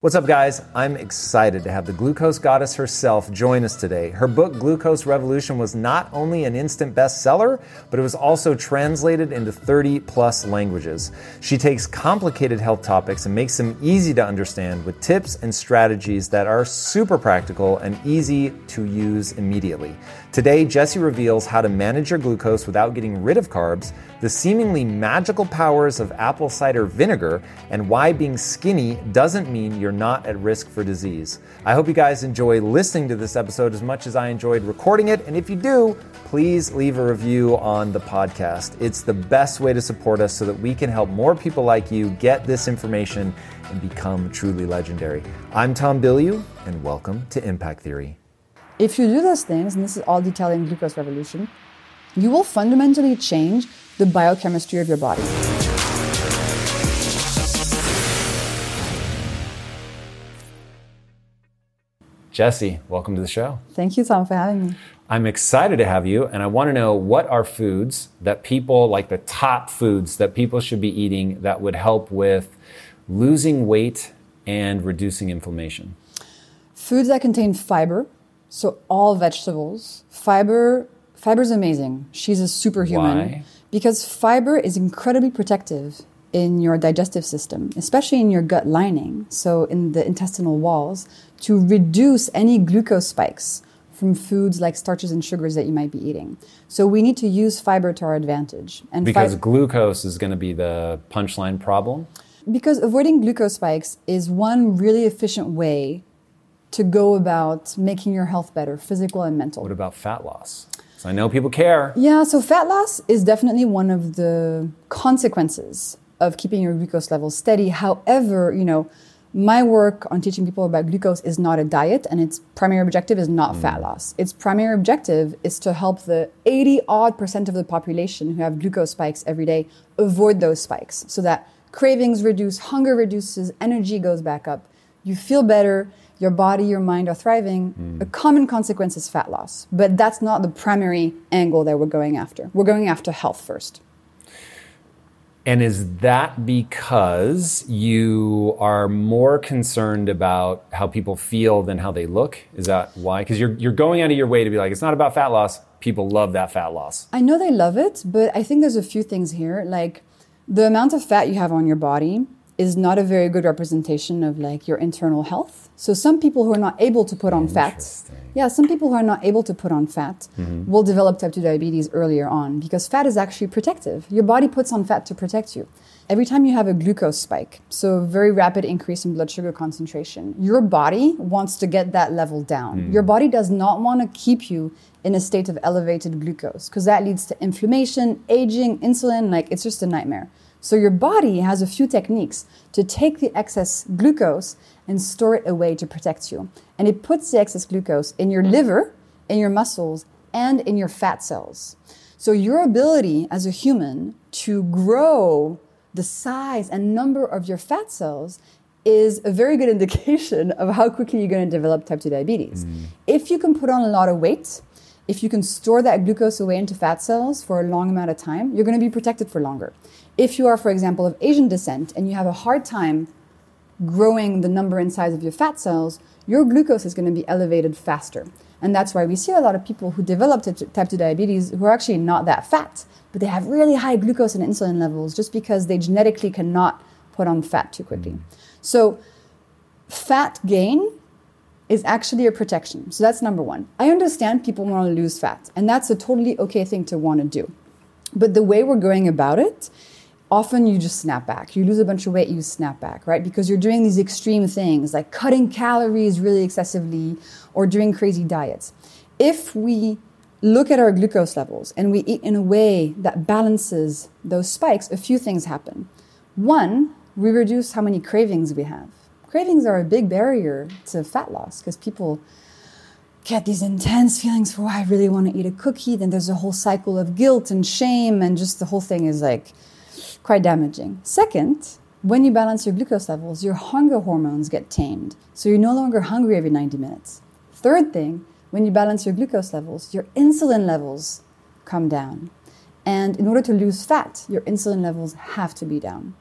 What's up, guys? I'm excited to have the glucose goddess herself join us today. Her book, Glucose Revolution, was not only an instant bestseller, but it was also translated into 30 plus languages. She takes complicated health topics and makes them easy to understand with tips and strategies that are super practical and easy to use immediately. Today, Jessie reveals how to manage your glucose without getting rid of carbs, the seemingly magical powers of apple cider vinegar, and why being skinny doesn't mean you're not at risk for disease. I hope you guys enjoy listening to this episode as much as I enjoyed recording it. And if you do, please leave a review on the podcast. It's the best way to support us so that we can help more people like you get this information and become truly legendary. I'm Tom Bilyeu, and welcome to Impact Theory. If you do those things, and this is all detailed in Glucose Revolution, you will fundamentally change the biochemistry of your body. Jessie, welcome to the show. Thank you, Tom, for having me. I'm excited to have you, and I want to know what are foods that people, like the top foods that people should be eating that would help with losing weight and reducing inflammation? Foods that contain fiber, so all vegetables. Fiber, fiber is amazing. She's a superhuman Why? Because fiber is incredibly protective in your digestive system, especially in your gut lining, so in the intestinal walls, to reduce any glucose spikes from foods like starches and sugars that you might be eating. So we need to use fiber to our advantage. And Because fib- glucose is going to be the punchline problem. because avoiding glucose spikes is one really efficient way to go about making your health better, physical and mental. What about fat loss? I know people care. Yeah, so fat loss is definitely one of the consequences of keeping your glucose levels steady. However, you know, my work on teaching people about glucose is not a diet and its primary objective is not fat mm. loss. Its primary objective is to help the 80 odd percent of the population who have glucose spikes every day avoid those spikes so that cravings reduce, hunger reduces, energy goes back up. You feel better, your body, your mind are thriving. Mm. A common consequence is fat loss, but that's not the primary angle that we're going after. We're going after health first. And is that because you are more concerned about how people feel than how they look? Is that why? Because you're, you're going out of your way to be like, it's not about fat loss. People love that fat loss. I know they love it, but I think there's a few things here. Like the amount of fat you have on your body is not a very good representation of like your internal health. So some people who are not able to put on fat, yeah, some people who are not able to put on fat mm-hmm. will develop type 2 diabetes earlier on because fat is actually protective. Your body puts on fat to protect you. Every time you have a glucose spike, so a very rapid increase in blood sugar concentration, your body wants to get that level down. Mm. Your body does not want to keep you in a state of elevated glucose because that leads to inflammation, aging, insulin, like it's just a nightmare. So your body has a few techniques to take the excess glucose and store it away to protect you. And it puts the excess glucose in your liver, in your muscles, and in your fat cells. So your ability as a human to grow the size and number of your fat cells is a very good indication of how quickly you're going to develop type 2 diabetes. Mm. If you can put on a lot of weight, if you can store that glucose away into fat cells for a long amount of time, you're going to be protected for longer. If you are, for example, of Asian descent and you have a hard time growing the number and size of your fat cells, your glucose is going to be elevated faster. And that's why we see a lot of people who develop type 2 diabetes who are actually not that fat, but they have really high glucose and insulin levels just because they genetically cannot put on fat too quickly. Mm. So, fat gain is actually a protection. So that's number one. I understand people want to lose fat, and that's a totally okay thing to want to do. But the way we're going about it, often you just snap back. You lose a bunch of weight, you snap back, right? Because you're doing these extreme things like cutting calories really excessively or doing crazy diets. If we look at our glucose levels and we eat in a way that balances those spikes, a few things happen. One, we reduce how many cravings we have. cravings are a big barrier to fat loss because people get these intense feelings for, oh, I really want to eat a cookie. Then there's a whole cycle of guilt and shame, and just the whole thing is like quite damaging. Second, when you balance your glucose levels, your hunger hormones get tamed. So you're no longer hungry every 90 minutes. Third thing, when you balance your glucose levels, your insulin levels come down. And in order to lose fat, your insulin levels have to be down.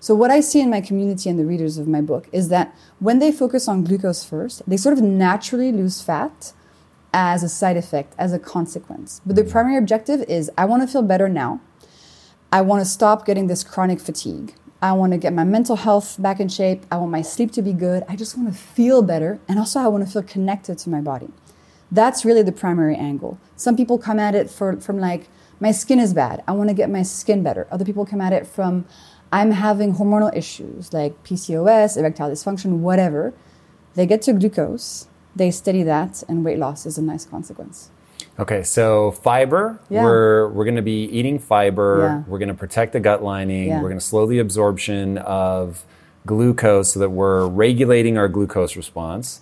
So, what I see in my community and the readers of my book is that when they focus on glucose first, they sort of naturally lose fat as a side effect, as a consequence. But the mm. primary objective is I want to feel better now. I want to stop getting this chronic fatigue. I want to get my mental health back in shape. I want my sleep to be good. I just want to feel better. And also, I want to feel connected to my body. That's really the primary angle. Some people come at it for, from like, my skin is bad. I want to get my skin better. Other people come at it from, I'm having hormonal issues like PCOS, erectile dysfunction, whatever. They get to glucose, they study that, and weight loss is a nice consequence. Okay, so fiber, Yeah. we're we're going to be eating fiber. Yeah. We're going to protect the gut lining. Yeah. We're going to slow the absorption of glucose so that we're regulating our glucose response.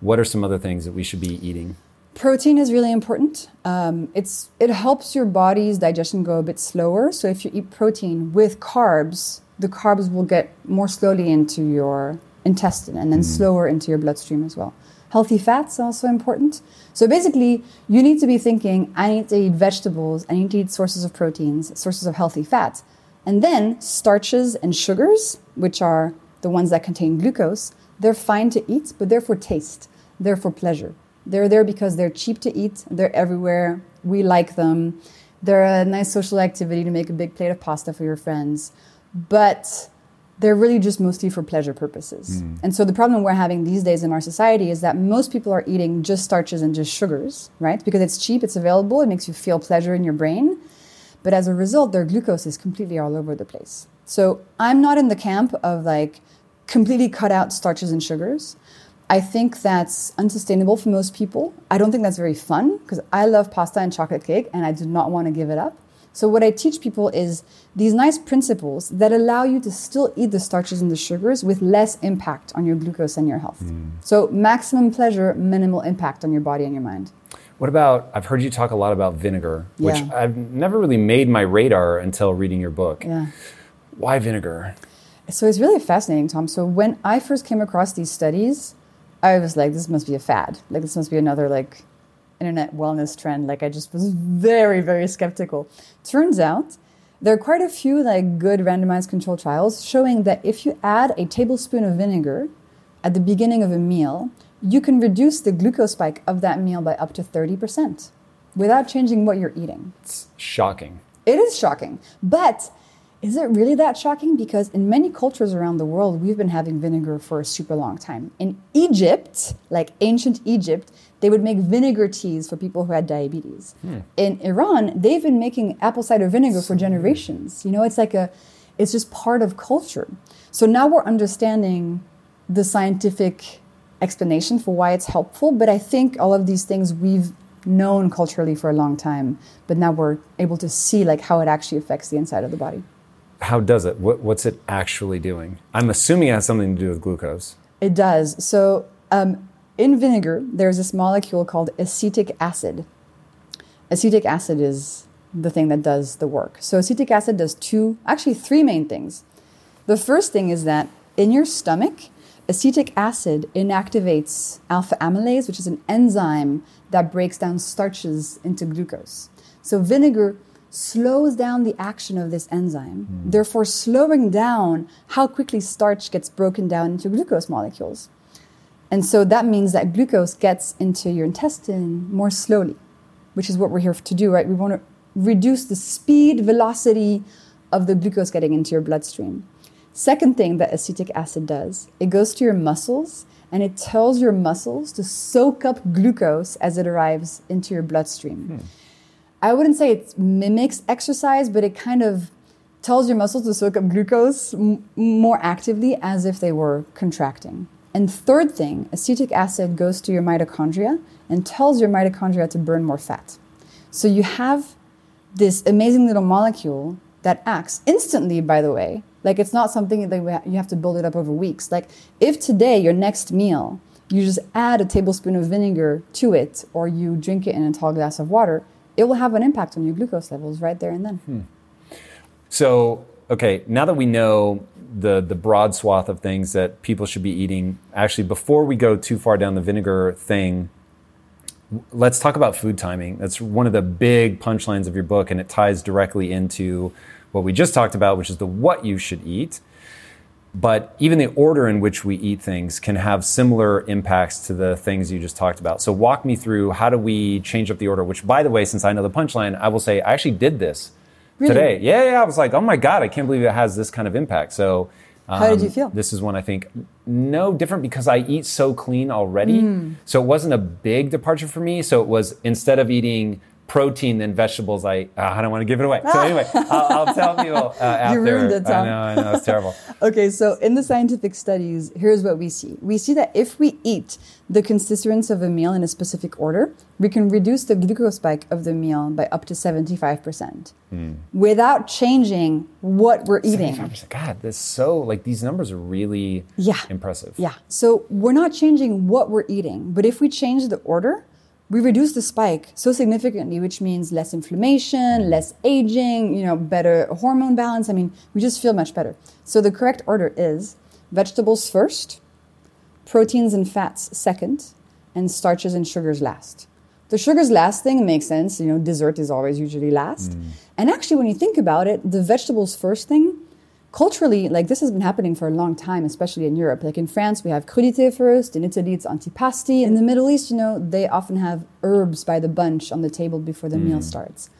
What are some other things that we should be eating? Protein is really important. Um, it's it helps your body's digestion go a bit slower. So if you eat protein with carbs, the carbs will get more slowly into your intestine and then slower into your bloodstream as well. Healthy fats also important. So basically, you need to be thinking, I need to eat vegetables, I need to eat sources of proteins, sources of healthy fats. And then starches and sugars, which are the ones that contain glucose, they're fine to eat, but they're for taste, they're for pleasure. They're there because they're cheap to eat, they're everywhere, we like them. They're a nice social activity to make a big plate of pasta for your friends. But they're really just mostly for pleasure purposes. Hmm. And so the problem we're having these days in our society is that most people are eating just starches and just sugars, right? Because it's cheap, it's available, it makes you feel pleasure in your brain. But as a result, their glucose is completely all over the place. So I'm not in the camp of like completely cut out starches and sugars. I think that's unsustainable for most people. I don't think that's very fun because I love pasta and chocolate cake and I do not want to give it up. So, what I teach people is these nice principles that allow you to still eat the starches and the sugars with less impact on your glucose and your health. Hmm. So, maximum pleasure, minimal impact on your body and your mind. What about? I've heard you talk a lot about vinegar, which Yeah. I've never really made my radar until reading your book. Yeah. Why vinegar? So it's really fascinating, Tom. So when I first came across these studies, I was like, this must be a fad. Like this must be another like internet wellness trend. Like I just was very, very skeptical. Turns out there are quite a few like good randomized control trials showing that if you add a tablespoon of vinegar at the beginning of a meal, you can reduce the glucose spike of that meal by up to 30% without changing what you're eating. It's shocking. It is shocking. But is it really that shocking? Because in many cultures around the world, we've been having vinegar for a super long time. In Egypt, like ancient Egypt, they would make vinegar teas for people who had diabetes. In Iran, they've been making apple cider vinegar for generations. You know, it's like a, it's just part of culture. So now we're understanding the scientific explanation for why it's helpful. But I think all of these things we've known culturally for a long time, but now we're able to see like how it actually affects the inside of the body. How does it? What, what's it actually doing? I'm assuming it has something to do with glucose. It does. So um, in vinegar, there's this molecule called acetic acid. Acetic acid is the thing that does the work. So acetic acid does two, actually three main things. The first thing is that in your stomach, acetic acid inactivates alpha amylase, which is an enzyme that breaks down starches into glucose. So vinegar slows down the action of this enzyme, hmm. therefore slowing down how quickly starch gets broken down into glucose molecules. And so that means that glucose gets into your intestine more slowly, which is what we're here to do, right? We want to reduce the speed, velocity of the glucose getting into your bloodstream. Second thing that acetic acid does, it goes to your muscles and it tells your muscles to soak up glucose as it arrives into your bloodstream. Hmm. I wouldn't say it mimics exercise, but it kind of tells your muscles to soak up glucose m- more actively as if they were contracting. And third thing, acetic acid goes to your mitochondria and tells your mitochondria to burn more fat. So you have this amazing little molecule that acts instantly, by the way, Like it's not something that you have to build it up over weeks. Like if today your next meal you just add a tablespoon of vinegar to it, or you drink it in a tall glass of water, it will have an impact on your glucose levels right there and then. Hmm. So, okay, now that we know the the broad swath of things that people should be eating, actually, before we go too far down the vinegar thing, let's talk about food timing. That's one of the big punchlines of your book, and it ties directly into what we just talked about, which is the what you should eat. But even the order in which we eat things can have similar impacts to the things you just talked about. So, walk me through how do we change up the order? Which, by the way, since I know the punchline, I will say I actually did this Really? today. Yeah, yeah. I was like, oh my god, I can't believe it has this kind of impact. So, um, How did you feel? This is one I think no different because I eat so clean already. Hmm. So it wasn't a big departure for me. So it was instead of eating protein than vegetables, I uh, I don't want to give it away. So anyway, I'll, I'll tell people uh, after. ruined it, I Tom. know, I know, it's terrible. Okay, so in the scientific studies, here's what we see. We see that if we eat the constituents of a meal in a specific order, we can reduce the glucose spike of the meal by up to 75% without changing what we're eating. 75%. God, that's so like these numbers are really Yeah. impressive. Yeah. So we're not changing what we're eating, but if we change the order, we reduce the spike so significantly, which means less inflammation, mm-hmm. less aging, you know, better hormone balance. I mean, we just feel much better. So the correct order is vegetables first, proteins and fats second, and starches and sugars last. The sugars last thing makes sense. You know, dessert is always usually last. Mm. And actually, when you think about it, the vegetables first thing, culturally, like this has been happening for a long time, especially in Europe. Like in France, we have crudité first. In Italy, it's antipasti. In the Middle East, you know, they often have herbs by the bunch on the table before the meal mm. starts.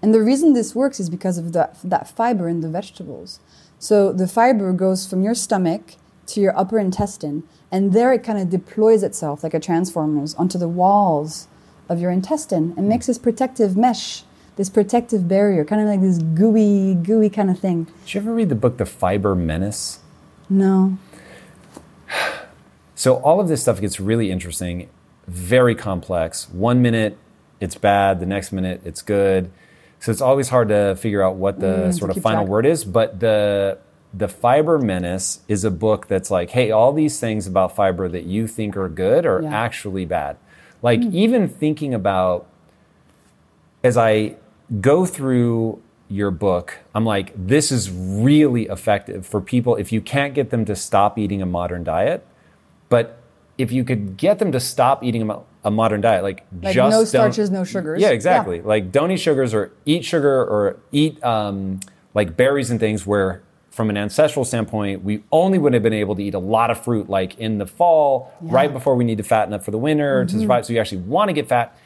And the reason this works is because of the, that fiber in the vegetables. So the fiber goes from your stomach to your upper intestine, and there it kind of deploys itself like a transformers onto the walls of your intestine and makes this protective mesh, this protective barrier, kind of like this gooey, gooey kind of thing. Did you ever read the book The Fiber Menace? No. So all of this stuff gets really interesting, very complex. One minute it's bad, the next minute it's good. So it's always hard to figure out what the Mm, sort of final track. word is. But the the Fiber Menace is a book that's like, hey, all these things about fiber that you think are good are Yeah. actually bad. Like Mm. even thinking about as I go through your book, I'm like, this is really effective for people if you can't get them to stop eating a modern diet. But if you could get them to stop eating a, a modern diet, like, Like just no starches, no sugars. Yeah, Yeah. exactly. Like don't eat sugars or eat sugar or eat um, like berries and things where from an ancestral standpoint, we only would have been able to eat a lot of fruit like in the fall, right before we need to fatten up for the winter Mm-hmm. to survive. So you actually want to get fat.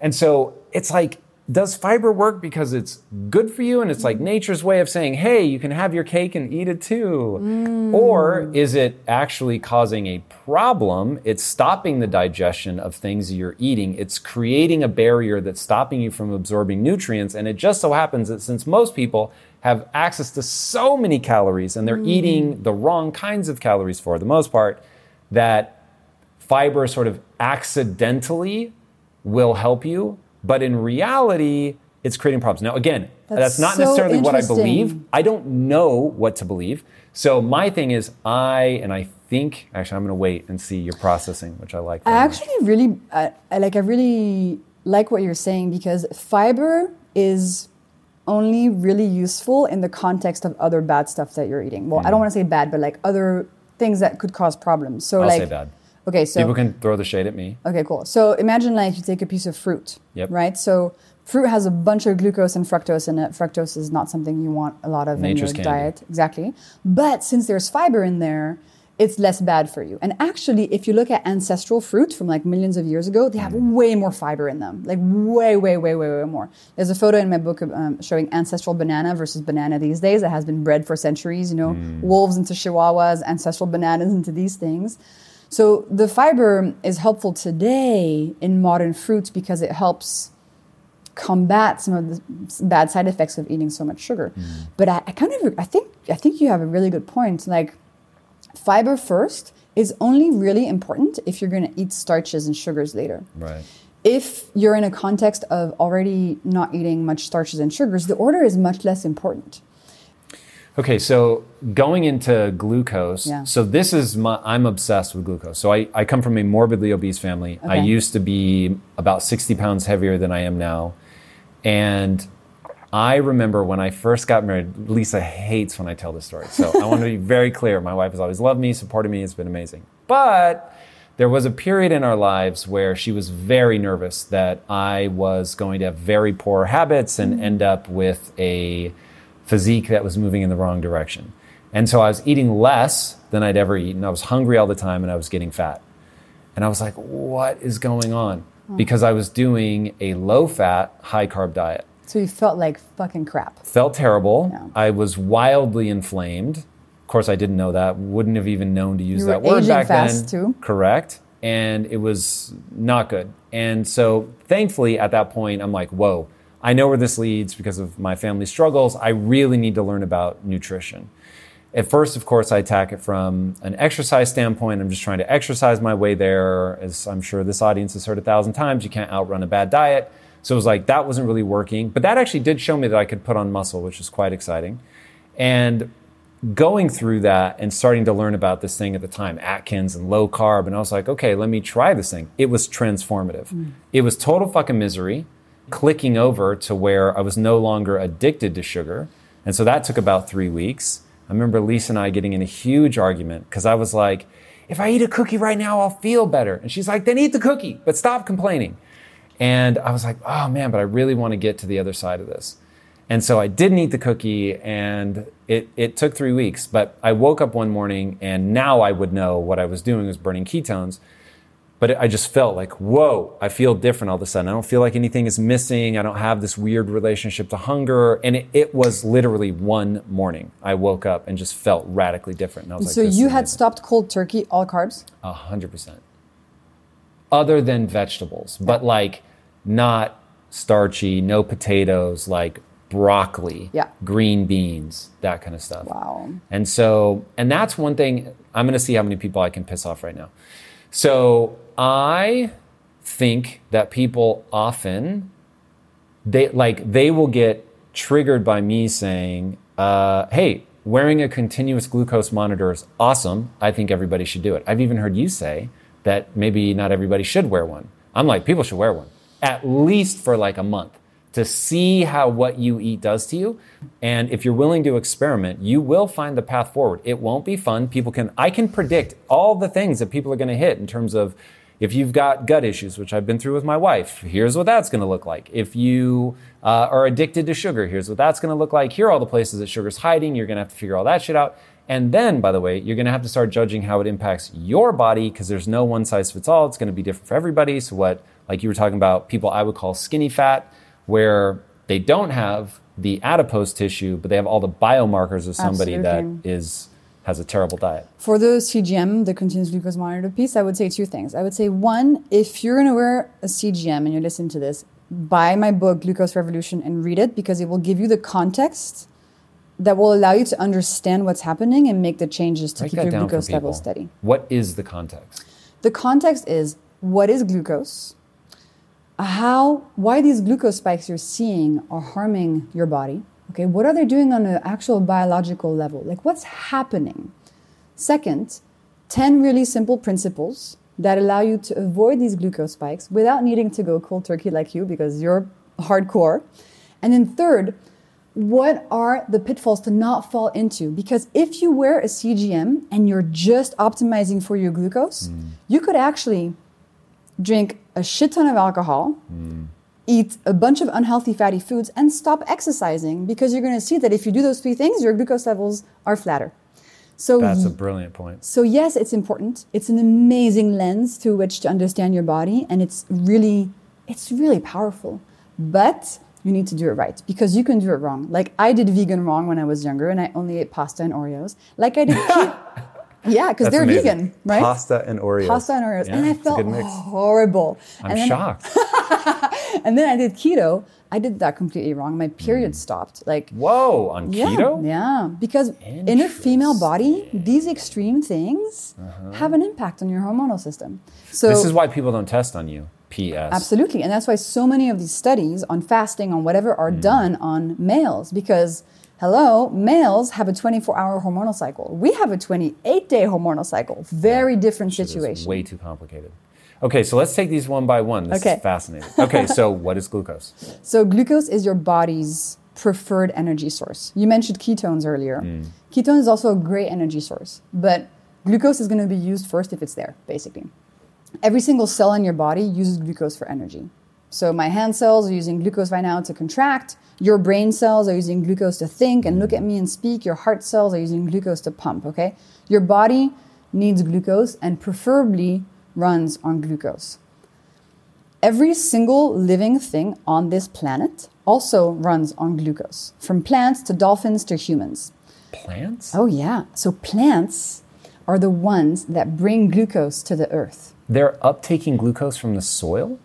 And so it's like, does fiber work because it's good for you and it's like mm. nature's way of saying, hey, you can have your cake and eat it too? Mm. Or is it actually causing a problem? It's stopping the digestion of things you're eating. It's creating a barrier that's stopping you from absorbing nutrients. And it just so happens that since most people have access to so many calories and they're mm. eating the wrong kinds of calories for the most part, that fiber sort of accidentally will help you, but in reality, it's creating problems. Now, again, that's, That's not so necessarily what I believe. I don't know what to believe. So my thing is, I and I think actually I'm going to wait and see your processing, which I like. I very much. actually really, I, I like, I really like what you're saying because fiber is only really useful in the context of other bad stuff that you're eating. Well, I don't want to say bad, but like other things that could cause problems. So I'll like, say bad. Okay, so People can throw the shade at me. Okay, cool. So imagine like you take a piece of fruit, Yep. right? So fruit has a bunch of glucose and fructose in it. Fructose is not something you want a lot of Nature's in your candy. diet, exactly. But since there's fiber in there, it's less bad for you. And actually, if you look at ancestral fruit from like millions of years ago, they have Mm. way more fiber in them, like way, way, way, way, way more. There's a photo in my book um, showing ancestral banana versus banana these days that has been bred for centuries. You know, Mm. wolves into chihuahuas, ancestral bananas into these things. So the fiber is helpful today in modern fruits because it helps combat some of the bad side effects of eating so much sugar. Hmm. But I, I kind of I think I think you have a really good point. Like fiber first is only really important if you're going to eat starches and sugars later. Right. If you're in a context of already not eating much starches and sugars, the order is much less important. Okay, so going into glucose. Yeah. So this is my. I'm obsessed with glucose. So I, I come from a morbidly obese family. Okay. I used to be about 60 pounds heavier than I am now, and I remember when I first got married. Lisa hates when I tell this story, so I want to be very clear. My wife has always loved me, supported me. It's been amazing, but there was a period in our lives where she was very nervous that I was going to have very poor habits and mm-hmm. end up with a physique that was moving in the wrong direction. And so I was eating less than I'd ever eaten. I was hungry all the time and I was getting fat. And I was like, what is going on? Hmm. Because I was doing a low fat, high carb diet. So you felt like fucking crap. Felt terrible. Yeah. I was wildly inflamed. Of course, I didn't know that. Wouldn't have even known to use You that word back fast, then. too. Correct. And it was not good. And so, thankfully, at that point, I'm like, whoa, I know where this leads because of my family struggles. I really need to learn about nutrition. At first, of course, I attack it from an exercise standpoint. I'm just trying to exercise my way there. As I'm sure this audience has heard a thousand times, you can't outrun a bad diet. So it was like that wasn't really working. But that actually did show me that I could put on muscle, which was quite exciting. And going through that and starting to learn about this thing at the time, Atkins and low carb, and I was like, okay, let me try this thing. It was transformative. Mm. It was total fucking misery, clicking over to where I was no longer addicted to sugar. And so that took about three weeks. I remember Lisa and I getting in a huge argument because I was like, if I eat a cookie right now, I'll feel better. And she's like, then eat the cookie, but stop complaining. And I was like, oh man, but I really want to get to the other side of this. And so I didn't eat the cookie, and it, it took three weeks. But I woke up one morning, and now I would know what I was doing was burning ketones. But it, I just felt like, whoa, I feel different all of a sudden. I don't feel like anything is missing. I don't have this weird relationship to hunger. And it, it was literally one morning. I woke up and just felt radically different. And I was like, so this you had stopped cold turkey, all carbs. A hundred percent. Other than vegetables, but like not starchy, no potatoes, like broccoli, Yeah. green beans, that kind of stuff. Wow. And so, and that's one thing. I'm going to see how many people I can piss off right now. So I think that people often they like they will get triggered by me saying, uh, "Hey, wearing a continuous glucose monitor is awesome. I think everybody should do it." I've even heard you say that maybe not everybody should wear one. I'm like, people should wear one at least for like a month to see how what you eat does to you. And if you're willing to experiment, you will find the path forward. It won't be fun. People can I can predict all the things that people are going to hit in terms of if you've got gut issues, which I've been through with my wife, here's what that's going to look like. If you uh, are addicted to sugar, here's what that's going to look like. Here are all the places that sugar's hiding. You're going to have to figure all that shit out. And then, by the way, you're going to have to start judging how it impacts your body because there's no one size fits all. It's going to be different for everybody. So, what, like you were talking about, people I would call skinny fat, where they don't have the adipose tissue, but they have all the biomarkers of somebody that Absolutely. is has a terrible diet. For the CGM, the continuous glucose monitor piece, I would say two things. I would say one, if you're going to wear a CGM and you're listening to this, buy my book Glucose Revolution and read it because it will give you the context that will allow you to understand what's happening and make the changes to Break keep your glucose level steady. What is the context? The context is what is glucose? How, why these glucose spikes you're seeing are harming your body? Okay, what are they doing on an actual biological level? Like what's happening? Second, 10 really simple principles that allow you to avoid these glucose spikes without needing to go cold turkey like you because you're hardcore. And then third, what are the pitfalls to not fall into? Because if you wear a CGM and you're just optimizing for your glucose, mm. you could actually drink a shit ton of alcohol, eat a bunch of unhealthy fatty foods, and stop exercising because you're going to see that if you do those three things, your glucose levels are flatter. So That's a brilliant point. so yes, it's important. It's an amazing lens through which to understand your body, and it's really, it's really powerful. But you need to do it right because you can do it wrong. Like I did vegan wrong when I was younger, and I only ate pasta and Oreos. Like I did, ke- yeah, because they're amazing. vegan, right? Pasta and Oreos. Pasta and Oreos, Yeah, and I felt horrible. I'm and then, shocked. And then I did keto. I did that completely wrong. My period stopped. Like Whoa, on yeah, keto? Yeah, because in a female body, these extreme things have an impact on your hormonal system. So Uh-huh. This is why people don't test on you. P.S. absolutely, and that's why so many of these studies on fasting, on whatever, are done on males because Hello, males have a 24 hour hormonal cycle. We have a 28 day hormonal cycle. Very different This situation. way too complicated. Okay, so let's take these one by one. This Okay. is fascinating. Okay, so what is glucose? So, glucose is your body's preferred energy source. You mentioned ketones earlier. Mm. Ketone is also a great energy source, but glucose is going to be used first if it's there, basically. Every single cell in your body uses glucose for energy. So, my hand cells are using glucose right now to contract. Your brain cells are using glucose to think and look at me and speak. Your heart cells are using glucose to pump, okay? Your body needs glucose and preferably runs on glucose. Every single living thing on this planet also runs on glucose, from plants to dolphins to humans. Plants? Oh, yeah. So plants are the ones that bring glucose to the earth. They're uptaking glucose from the soil?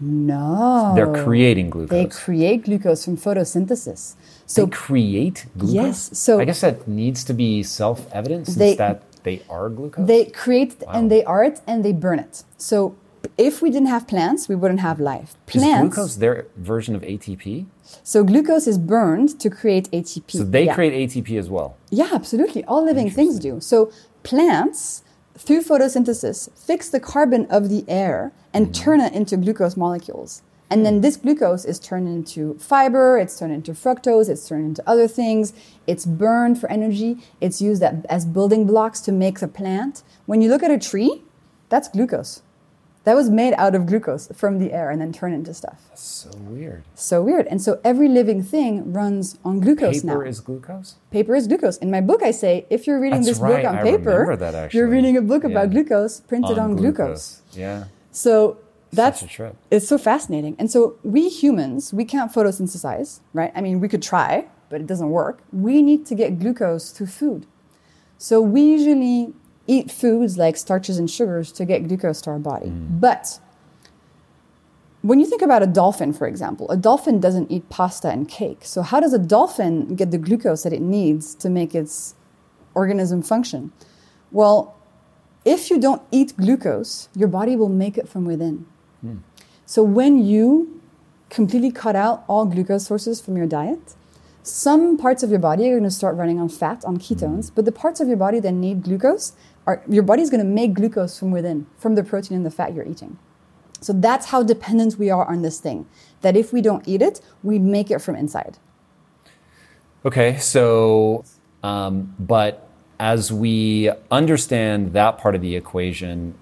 No. They're creating glucose. They create glucose from photosynthesis. So They create glucose? Yes, so- I guess that needs to be self evident since They- that they are glucose. they create and they are it and they burn it. So if we didn't have plants, we wouldn't have life. is Plants. glucose their version of ATP? So glucose is burned to create ATP. So they Yeah. create ATP as well. Yeah, absolutely. All living things do. So plants, through photosynthesis, fix the carbon of the air and mm-hmm. turn it into glucose molecules. And then mm. this glucose is turned into fiber, it's turned into fructose, it's turned into other things. It's burned for energy. It's used as building blocks to make the plant. When you look at a tree, that's glucose. That was made out of glucose from the air and then turned into stuff. So weird. So weird. And so every living thing runs on glucose Paper now Paper is glucose? paper is glucose. In my book, I say if you're reading That's this book on I paper, that, you're reading a book about Yeah. glucose printed on, glucose. Yeah. So that's a trip. it's so fascinating. And so we humans, we can't photosynthesize, right? I mean, we could try, but it doesn't work. We need to get glucose through food. So we usually eat foods like starches and sugars to get glucose to our body. Mm. But when you think about a dolphin, for example, a dolphin doesn't eat pasta and cake. So, how does a dolphin get the glucose that it needs to make its organism function? Well, if you don't eat glucose, your body will make it from within. So, when you completely cut out all glucose sources from your diet, some parts of your body are going to start running on fat, on ketones, but the parts of your body that need glucose, are, your body's going to make glucose from within, from the protein and the fat you're eating. So that's how dependent we are on this thing. That if we don't eat it, we make it from inside. Okay, so, um, but as we understand that part of the equation,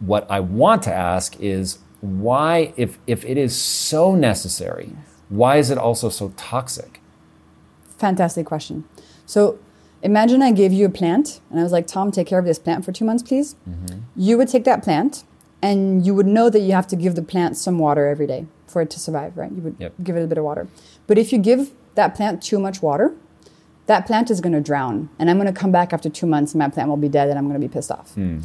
what I want to ask is why, if, if it is so necessary, why is it also so toxic? Fantastic question. So imagine I gave you a plant and I was like, Tom, take care of this plant for two months, please. Mm-hmm. You would take that plant and you would know that you have to give the plant some water every day for it to survive, right? You would Yep. give it a bit of water. But if you give that plant too much water, that plant is going to drown. And I'm going to come back after two months and my plant will be dead and I'm going to be pissed off. Hmm.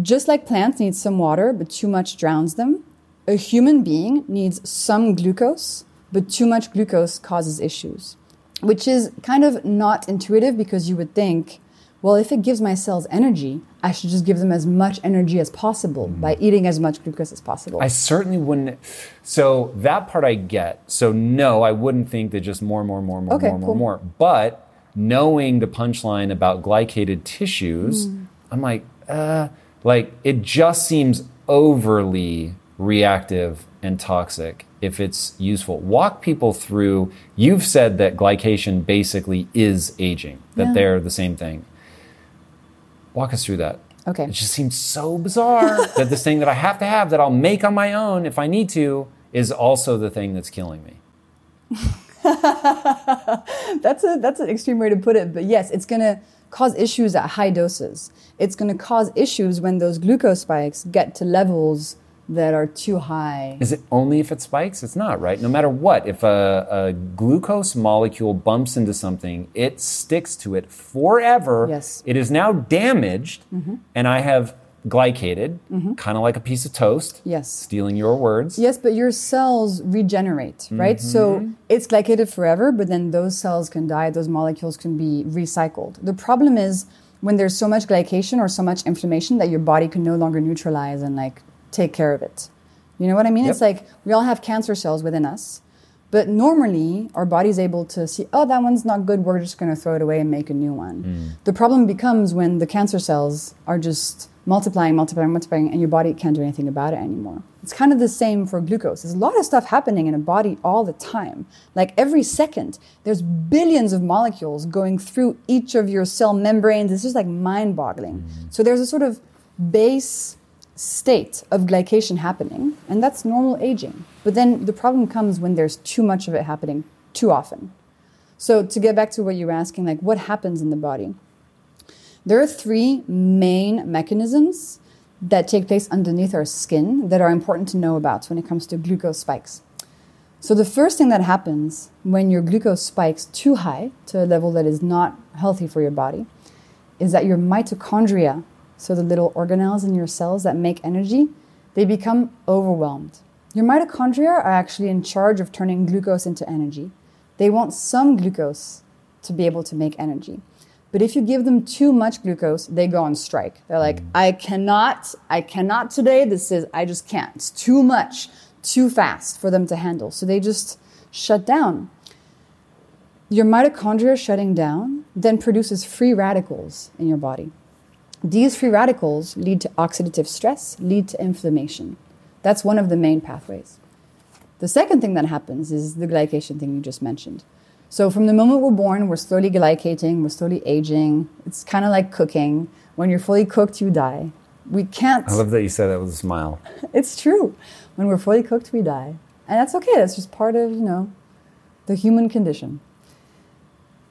Just like plants need some water, but too much drowns them, a human being needs some glucose, but too much glucose causes issues, which is kind of not intuitive because you would think, well, if it gives my cells energy, I should just give them as much energy as possible by eating as much glucose as possible. I certainly wouldn't. So that part I get. So no, I wouldn't think that just more, more, more, more, Okay, more, more, cool. more. But knowing the punchline about glycated tissues, Hmm. I'm like, uh, like it just seems overly reactive and toxic if it's useful. Walk people through. You've said that glycation basically is aging. That Yeah. they're the same thing. Walk us through that. Okay. It just seems so bizarre that this thing that I have to have that I'll make on my own if I need to is also the thing that's killing me. that's a that's an extreme way to put it, but yes, it's going to cause issues at high doses. It's going to cause issues when those glucose spikes get to levels that are too high. Is it only if it spikes? It's not, right? No matter what, if a, a glucose molecule bumps into something, it sticks to it forever. Yes. It is now damaged, mm-hmm. and I have glycated, mm-hmm. kind of like a piece of toast. Yes. Stealing your words. Yes, but your cells regenerate, right? So mm-hmm. it's glycated forever, but then those cells can die, those molecules can be recycled. The problem is when there's so much glycation or so much inflammation that your body can no longer neutralize and like take care of it. You know what I mean? It's like we all have cancer cells within us, but normally, our body's able to see, oh, that one's not good. We're just going to throw it away and make a new one. Mm. The problem becomes when the cancer cells are just multiplying, multiplying, multiplying, and your body can't do anything about it anymore. It's kind of the same for glucose. There's a lot of stuff happening in a body all the time. Like every second, there's billions of molecules going through each of your cell membranes. It's just like mind boggling. Mm. So there's a sort of base state of glycation happening, and that's normal aging. But then the problem comes when there's too much of it happening too often. So to get back to what you were asking, like what happens in the body? There are three main mechanisms that take place underneath our skin that are important to know about when it comes to glucose spikes. So, the first thing that happens when your glucose spikes too high to a level that is not healthy for your body is that your mitochondria, so the little organelles in your cells that make energy, they become overwhelmed. Your mitochondria are actually in charge of turning glucose into energy. They want some glucose to be able to make energy. But if you give them too much glucose, they go on strike. They're like, mm. I cannot, I cannot today. This is, I just can't. It's too much, too fast for them to handle. So they just shut down. Your mitochondria shutting down then produces free radicals in your body. These free radicals lead to oxidative stress, lead to inflammation. That's one of the main pathways. The second thing that happens is the glycation thing you just mentioned. So from the moment we're born, we're slowly glycating, we're slowly aging. It's kind of like cooking. When you're fully cooked, you die. We can't. I love that you said that with a smile. It's true. When we're fully cooked, we die. And that's okay. That's just part of, you know, the human condition.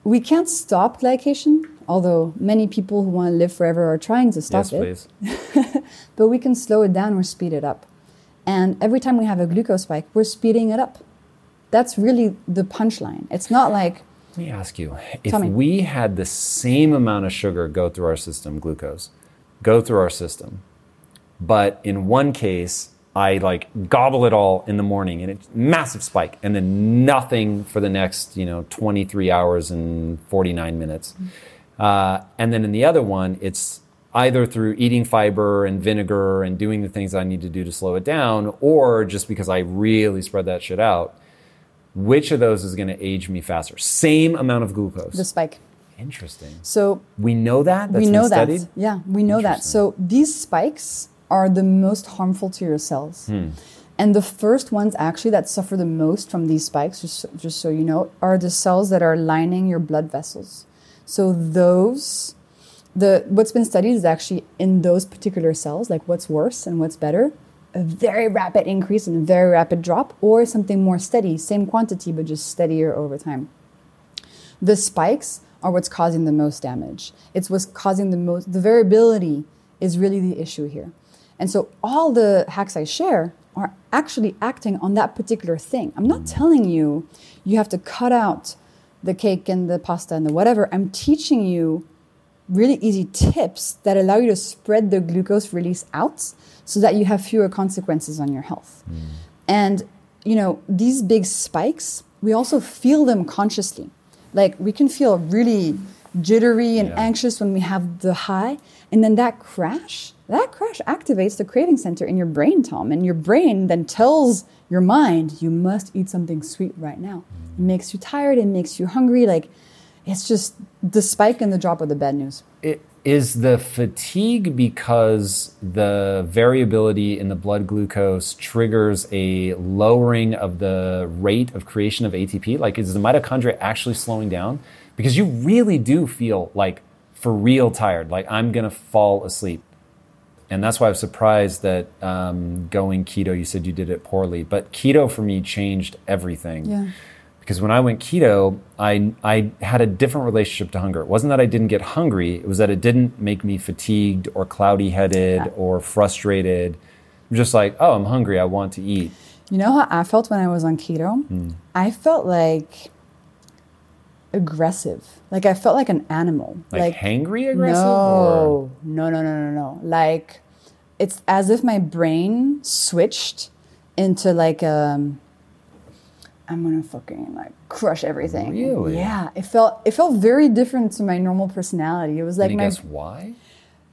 We can't stop glycation, although many people who want to live forever are trying to stop yes, it. please. But we can slow it down or speed it up. And every time we have a glucose spike, we're speeding it up. That's really the punchline. It's not like, Let me ask you if me. we had the same amount of sugar go through our system, glucose, go through our system, but in one case, I like gobble it all in the morning and it's massive spike, and then nothing for the next, you know, 23 hours and 49 minutes. Mm. Uh, and then in the other one, it's either through eating fiber and vinegar and doing the things I need to do to slow it down, or just because I really spread that shit out. Which of those is going to age me faster? Same amount of glucose. the spike. Interesting. So We know that. That's we know that. studied? Yeah, we know that. So these spikes are the most harmful to your cells. Hmm. And the first ones actually that suffer the most from these spikes, just, just so you know, are the cells that are lining your blood vessels. So those, the what's been studied is actually in those particular cells, like what's worse and what's better, a very rapid increase and a very rapid drop, or something more steady, same quantity but just steadier over time. The spikes are what's causing the most damage. It's what's causing the most, the variability is really the issue here. And so all the hacks I share are actually acting on that particular thing. I'm not telling you you have to cut out the cake and the pasta and the whatever. I'm teaching you really easy tips that allow you to spread the glucose release out so that you have fewer consequences on your health. Mm. And, you know, these big spikes, we also feel them consciously. Like we can feel really jittery and Yeah. anxious when we have the high. And then that crash, that crash activates the craving center in your brain, Tom. And your brain then tells your mind, you must eat something sweet right now. It makes you tired, it makes you hungry. Like it's just the spike and the drop of the bad news. It, is the fatigue because the variability in the blood glucose triggers a lowering of the rate of creation of ATP? Like, is the mitochondria actually slowing down? Because you really do feel like for real tired, like I'm gonna fall asleep. And that's why I was surprised that um, going keto, you said you did it poorly. But keto for me changed everything Yeah. because when I went keto, I I had a different relationship to hunger. It wasn't that I didn't get hungry; it was that it didn't make me fatigued or cloudy headed Yeah. or frustrated. I'm just like, oh, I'm hungry. I want to eat. You know how I felt when I was on keto? I felt like aggressive. Like I felt like an animal. Like, hangry aggressive. Or, No, no, no, no, no, no. Like it's as if my brain switched into like um I'm gonna fucking like crush everything. Really? Yeah. It felt it felt very different to my normal personality. It was like any my guess why?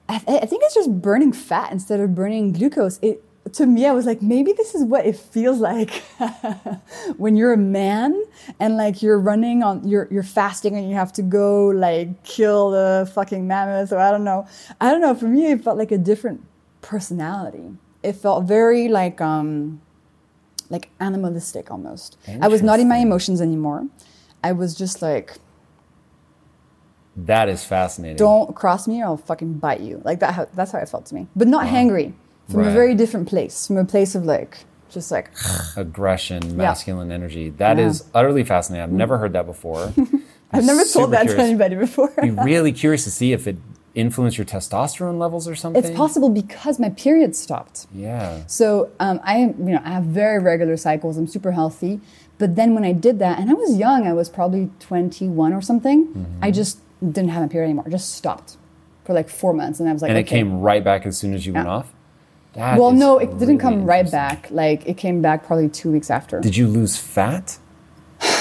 I, th- I think it's just burning fat instead of burning glucose. It to me, I was like, maybe this is what it feels like when you're a man and like you're running on, you're, you're fasting and you have to go like kill the fucking mammoth or I don't know. I don't know. For me, it felt like a different personality. It felt very like, um, like animalistic almost. I was not in my emotions anymore. I was just like, That is fascinating. don't cross me or I'll fucking bite you. Like that. How, that's how it felt to me. But not hangry. From Right. a very different place. From a place of like, just like, Aggression, masculine energy. That Yeah. is utterly fascinating. I've never heard that before. I've never told that curious. to anybody before. Be really curious to see if it influenced your testosterone levels or something. it's possible because my period stopped. Yeah. So um, I, you know, I have very regular cycles. I'm super healthy. But then when I did that, and I was young, I was probably 21 or something. Mm-hmm. I just didn't have my period anymore. It just stopped for like four months, and I was like, And it came right back as soon as you went off. That Well, no, it didn't come right back. Like it came back probably two weeks after. Did you lose fat?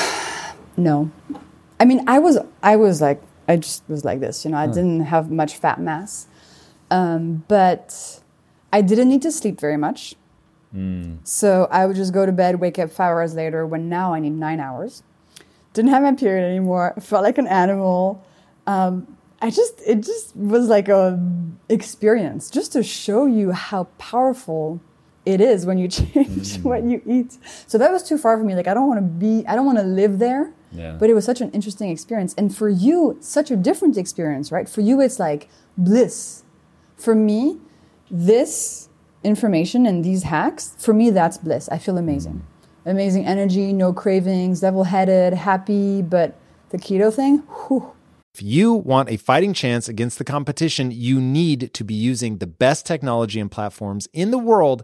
No, I mean, I was, I was like, I just was like this, you know. I didn't have much fat mass, um, but I didn't need to sleep very much. So I would just go to bed, wake up five hours later. When now I need nine hours. Didn't have my period anymore. Felt like an animal. Um, I just, it just was like a experience, just to show you how powerful it is when you change mm. what you eat. So that was too far for me. Like I don't want to be, I don't want to live there. Yeah. But it was such an interesting experience, and for you, such a different experience, right? For you, it's like bliss. For me, this information and these hacks, for me, that's bliss. I feel amazing. Mm. Amazing energy, no cravings, level headed, happy. But the keto thing, whew, If you want a fighting chance against the competition, you need to be using the best technology and platforms in the world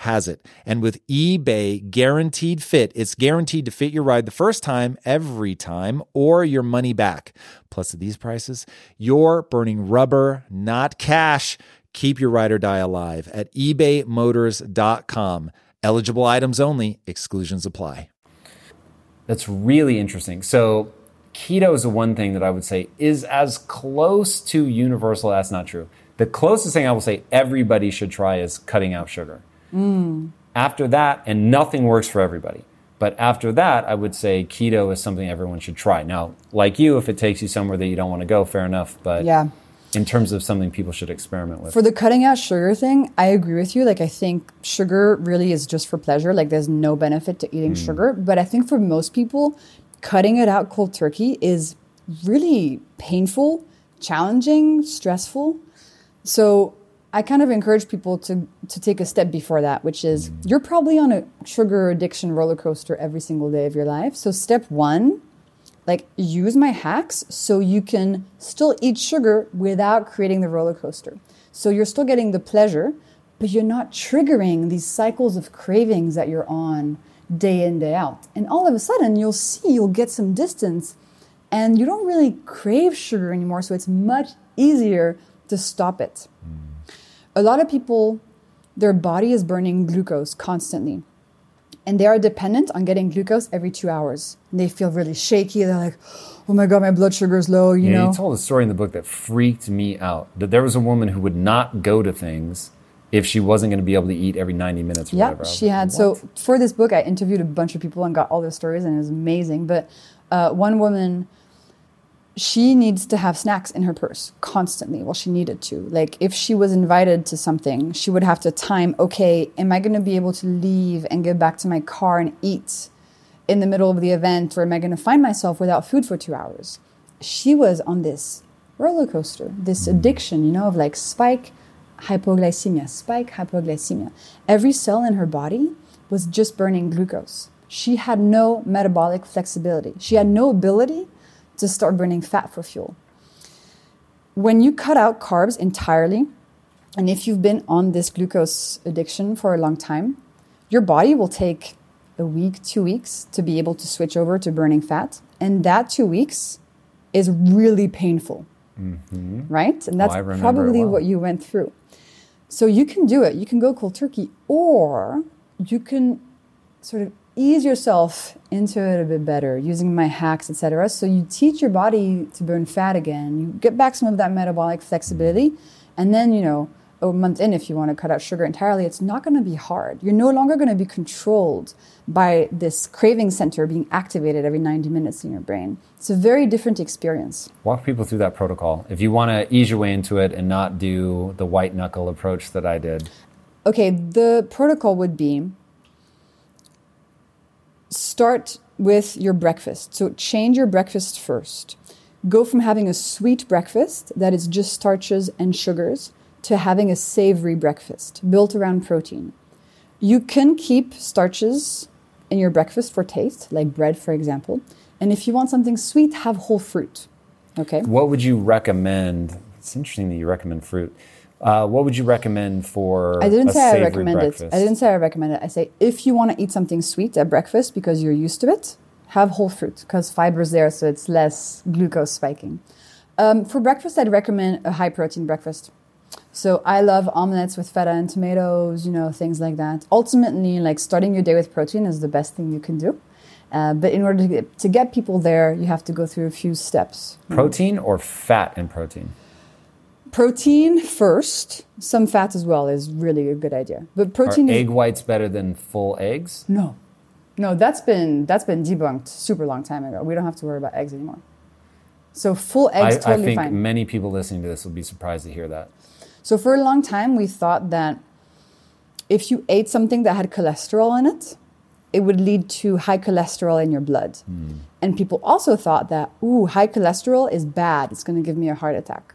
has it. And with eBay guaranteed fit, it's guaranteed to fit your ride the first time, every time, or your money back. Plus, at these prices, you're burning rubber, not cash. Keep your ride or die alive at ebaymotors.com. Eligible items only, exclusions apply. That's really interesting. So, keto is the one thing that I would say is as close to universal. That's not true. The closest thing I will say everybody should try is cutting out sugar. After that, and nothing works for everybody. But after that, I would say keto is something everyone should try. Now, like you, if it takes you somewhere that you don't want to go, fair enough. But yeah. in terms of something people should experiment with. For the cutting out sugar thing, I agree with you. Like, I think sugar really is just for pleasure. Like, there's no benefit to eating mm. sugar. But I think for most people, cutting it out cold turkey is really painful, challenging, stressful. So I kind of encourage people to to take a step before that, which is mm. you're probably on a sugar addiction roller coaster every single day of your life. So step one, like use my hacks so you can still eat sugar without creating the roller coaster. So you're still getting the pleasure, but you're not triggering these cycles of cravings that you're on day in day out. And all of a sudden you'll see you'll get some distance and you don't really crave sugar anymore, so it's much easier to stop it. A lot of people, their body is burning glucose constantly. And they are dependent on getting glucose every two hours. And they feel really shaky. They're like, oh my God, my blood sugar is low, you yeah, know? you told a story in the book that freaked me out. That there was a woman who would not go to things if she wasn't going to be able to eat every 90 minutes or yeah, whatever. She had. "What?" So for this book, I interviewed a bunch of people and got all their stories, and it was amazing. But uh, one woman, she needs to have snacks in her purse constantly. Well, she needed to. Like if she was invited to something, she would have to time. Okay, am I going to be able to leave and get back to my car and eat in the middle of the event, or am I going to find myself without food for two hours? She was on this roller coaster, this mm. addiction, you know, of like spike hypoglycemia, spike hypoglycemia. Every cell in her body was just burning glucose. She had no metabolic flexibility. She had no ability to start burning fat for fuel. When you cut out carbs entirely, and if you've been on this glucose addiction for a long time, your body will take a week, two weeks to be able to switch over to burning fat. And that two weeks is really painful, mm-hmm. right? And that's oh, it probably well. what you went through. So you can do it. You can go cold turkey, or you can sort of ease yourself into it a bit better using my hacks, etc. So you teach your body to burn fat again. You get back some of that metabolic flexibility, and then you know a month in, if you want to cut out sugar entirely, it's not going to be hard. You're no longer going to be controlled by this craving center being activated every 90 minutes in your brain. It's a very different experience. Walk people through that protocol. If you want to ease your way into it and not do the white knuckle approach that I did. Okay, the protocol would be start with your breakfast. So change your breakfast first. Go from having a sweet breakfast that is just starches and sugars to having a savory breakfast built around protein. You can keep starches in your breakfast for taste, like bread, for example. And if you want something sweet, have whole fruit. Okay. What would you recommend? It's interesting that you recommend fruit. Uh, what would you recommend for? I didn't say I recommend breakfast? it. I didn't say I recommend it. I say if you want to eat something sweet at breakfast because you're used to it, have whole fruit because fiber's there, so it's less glucose spiking. Um, for breakfast, I'd recommend a high protein breakfast. So I love omelets with feta and tomatoes, you know, things like that. Ultimately, like starting your day with protein is the best thing you can do. Uh, but in order to get, to get people there, you have to go through a few steps. Protein or fat and protein? Protein first, some fat as well is really a good idea. But Are protein is egg whites better than full eggs? No, no, that's been that's been debunked super long time ago. We don't have to worry about eggs anymore. So full eggs I totally think fine. many people listening to this will be surprised to hear that. So for a long time, we thought that if you ate something that had cholesterol in it, it would lead to high cholesterol in your blood. Hmm. And people also thought that, ooh, high cholesterol is bad. It's going to give me a heart attack.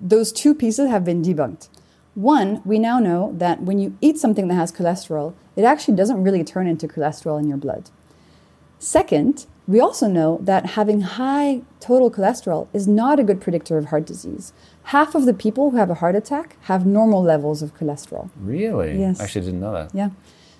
Those two pieces have been debunked. One, we now know that when you eat something that has cholesterol, it actually doesn't really turn into cholesterol in your blood. Second, we also know that having high total cholesterol is not a good predictor of heart disease. Half of the people who have a heart attack have normal levels of cholesterol. Really? Yes. I actually didn't know that. Yeah.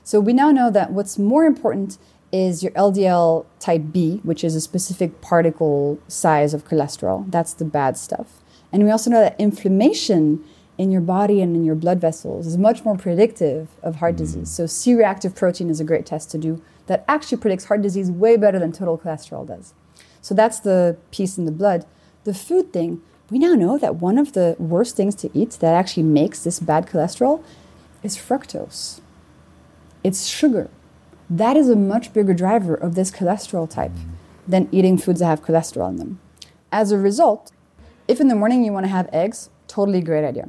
So we now know that what's more important is your LDL type B, which is a specific particle size of cholesterol. That's the bad stuff. And we also know that inflammation in your body and in your blood vessels is much more predictive of heart mm. disease. So C reactive protein is a great test to do that actually predicts heart disease way better than total cholesterol does. So that's the piece in the blood. The food thing, we now know that one of the worst things to eat that actually makes this bad cholesterol is fructose. It's sugar. That is a much bigger driver of this cholesterol type mm. than eating foods that have cholesterol in them. As a result, if in the morning you want to have eggs, totally great idea.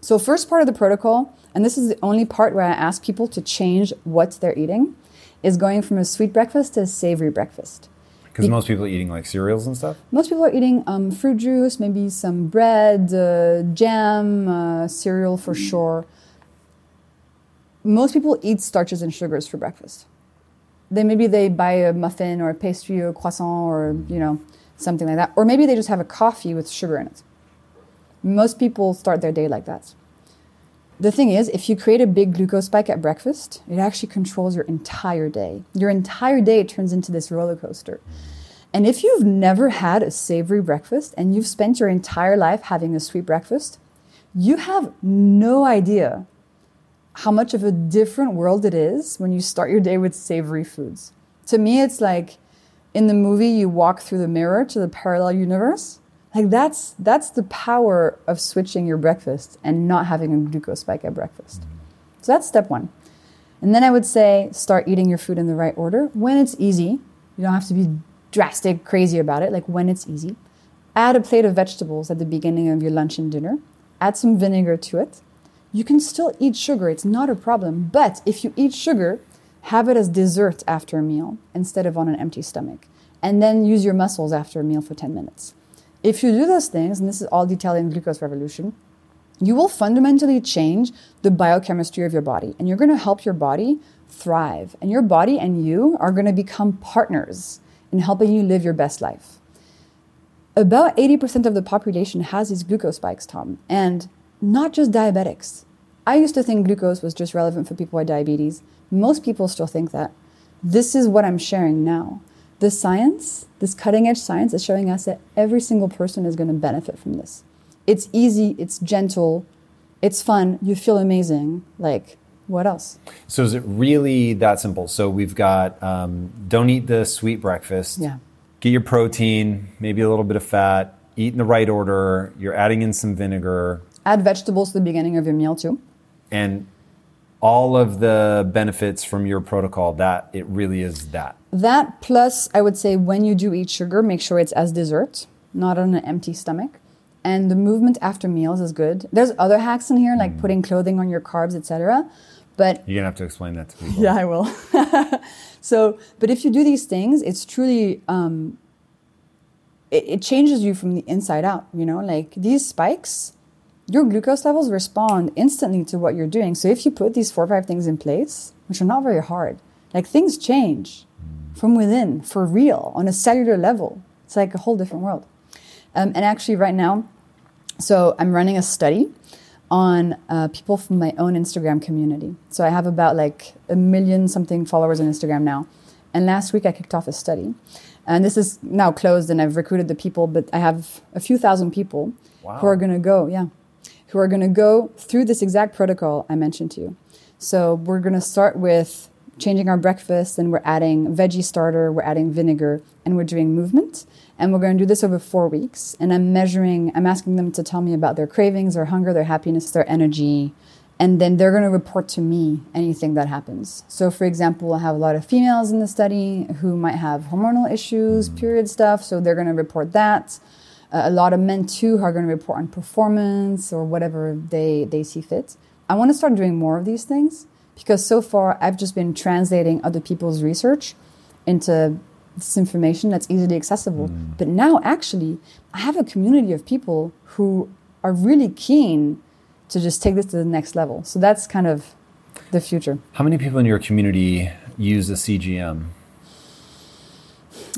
So, first part of the protocol, and this is the only part where I ask people to change what they're eating, is going from a sweet breakfast to a savory breakfast. Because most people are eating like cereals and stuff. Most people are eating um, fruit juice, maybe some bread, uh, jam, uh, cereal for sure. Most people eat starches and sugars for breakfast. Then maybe they buy a muffin or a pastry or a croissant or you know something like that, or maybe they just have a coffee with sugar in it. Most people start their day like that. The thing is, if you create a big glucose spike at breakfast, it actually controls your entire day. Your entire day turns into this roller coaster. And if you've never had a savory breakfast and you've spent your entire life having a sweet breakfast, you have no idea how much of a different world it is when you start your day with savory foods. To me, it's like in the movie you walk through the mirror to the parallel universe. Like that's that's the power of switching your breakfast and not having a glucose spike at breakfast. So that's step 1. And then I would say start eating your food in the right order when it's easy. You don't have to be drastic, crazy about it, like when it's easy. Add a plate of vegetables at the beginning of your lunch and dinner. Add some vinegar to it. You can still eat sugar, it's not a problem. But if you eat sugar, have it as dessert after a meal instead of on an empty stomach. And then use your muscles after a meal for 10 minutes. If you do those things, and this is all detailed in Glucose Revolution, you will fundamentally change the biochemistry of your body and you're going to help your body thrive. And your body and you are going to become partners in helping you live your best life. About 80% of the population has these glucose spikes, Tom, and not just diabetics. I used to think glucose was just relevant for people with diabetes. Most people still think that. This is what I'm sharing now. The science, this cutting edge science, is showing us that every single person is going to benefit from this. It's easy, it's gentle, it's fun, you feel amazing. Like, what else? So is it really that simple? So we've got um, don't eat the sweet breakfast. Yeah. Get your protein, maybe a little bit of fat. Eat in the right order. You're adding in some vinegar Add vegetables to the beginning of your meal too. and all of the benefits from your protocol. That it really is that. That plus, I would say when you do eat sugar, make sure it's as dessert, not on an empty stomach. And the movement after meals is good. There's other hacks in here, like putting clothing on your carbs, etc. But You're gonna have to explain that to people. yeah, I will. so, but if you do these things, it's truly um, it, it changes you from the inside out. You know, like these spikes, your glucose levels respond instantly to what you're doing. So if you put these four or five things in place, which are not very hard, like things change from within for real on a cellular level. It's like a whole different world. Um, and actually, right now, so I'm running a study on uh, people from my own Instagram community. So I have about like a million something followers on Instagram now. And last week I kicked off a study. And this is now closed and I've recruited the people, but I have a few thousand people who are going to go, yeah, who are going to go through this exact protocol I mentioned to you. So we're going to start with changing our breakfast and we're adding veggie starter, we're adding vinegar, and we're doing movement. And we're going to do this over four weeks. And I'm measuring, I'm asking them to tell me about their cravings, their hunger, their happiness, their energy. And then they're going to report to me anything that happens. So, for example, I have a lot of females in the study who might have hormonal issues, mm. period stuff. So, they're going to report that. Uh, a lot of men, too, are going to report on performance or whatever they, they see fit. I want to start doing more of these things because so far I've just been translating other people's research into this information that's easily accessible. But now, actually, I have a community of people who are really keen to just take this to the next level. So that's kind of the future. How many people in your community use the CGM?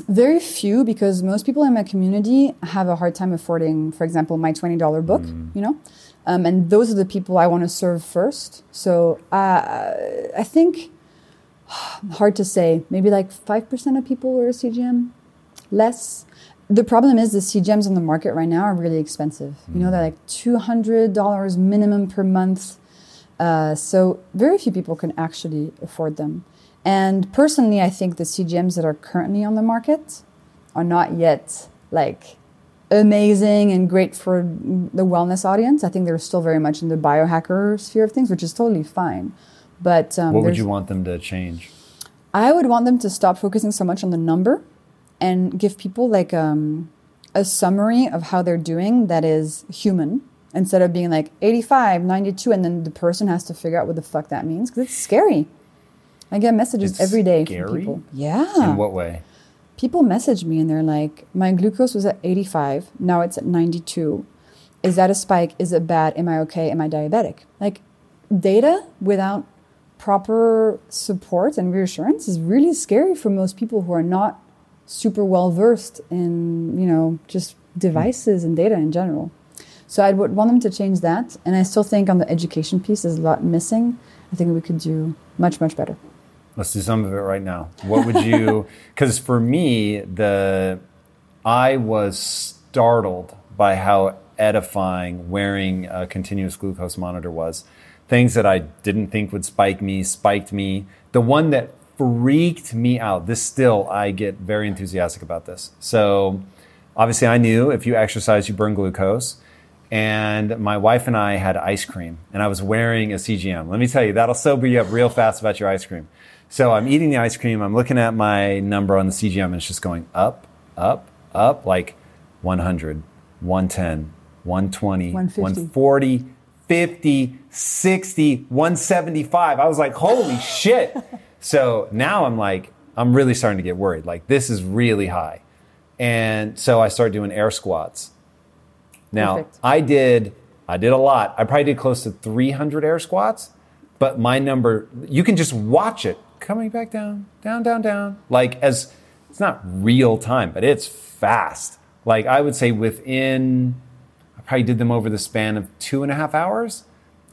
Very few because most people in my community have a hard time affording, for example, my $20 book, you know? Um, and those are the people I want to serve first. So uh, I think, hard to say, maybe like 5% of people wear a CGM, less. The problem is the CGMs on the market right now are really expensive. You know, they're like $200 minimum per month. Uh, so very few people can actually afford them. And personally, I think the CGMs that are currently on the market are not yet like amazing and great for the wellness audience. I think they're still very much in the biohacker sphere of things, which is totally fine. But um, What would you want them to change? I would want them to stop focusing so much on the number and give people like um, a summary of how they're doing that is human instead of being like 85, 92, and then the person has to figure out what the fuck that means because it's scary. I get messages It's every day scary? from people. Yeah. In what way? people message me and they're like, my glucose was at 85, now it's at 92. Is that a spike? Is it bad? Am I okay? Am I diabetic? Like, data without proper support and reassurance is really scary for most people who are not super well versed in, you know, just devices and data in general. So I would want them to change that. And I still think on the education piece, there's a lot missing. I think we could do much, much better. Let's do some of it right now. What would you? Because for me, the I was startled by how edifying wearing a continuous glucose monitor was. Things that I didn't think would spike me, spiked me. The one that freaked me out, this still, I get very enthusiastic about this. So, obviously, I knew if you exercise, you burn glucose. And my wife and I had ice cream, and I was wearing a CGM. Let me tell you, that'll sober you up real fast about your ice cream. So I'm eating the ice cream, I'm looking at my number on the CGM, and it's just going up, up, up, like 100, 110, 120, 150. 140, 50, 60, 175. I was like, holy shit. So now I'm like, I'm really starting to get worried. Like, this is really high. And so I started doing air squats. Now, Perfect. I did I did a lot. I probably did close to 300 air squats, but my number you can just watch it coming back down, down, down, down. Like as it's not real time, but it's fast. Like I would say within I probably did them over the span of two and a half hours.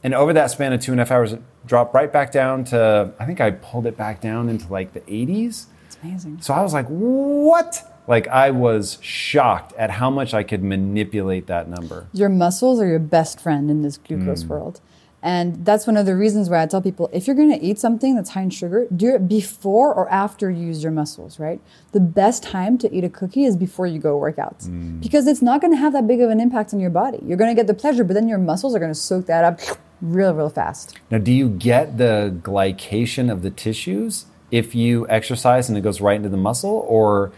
And over that span of two and a half hours, it dropped right back down to I think I pulled it back down into like the 80s. It's amazing. So I was like, what? Like I was shocked at how much I could manipulate that number. Your muscles are your best friend in this glucose Mm. world. And that's one of the reasons why I tell people if you're going to eat something that's high in sugar, do it before or after you use your muscles, right? The best time to eat a cookie is before you go work out Mm. because it's not going to have that big of an impact on your body. You're going to get the pleasure, but then your muscles are going to soak that up real, real fast. Now, do you get the glycation of the tissues if you exercise and it goes right into the muscle, or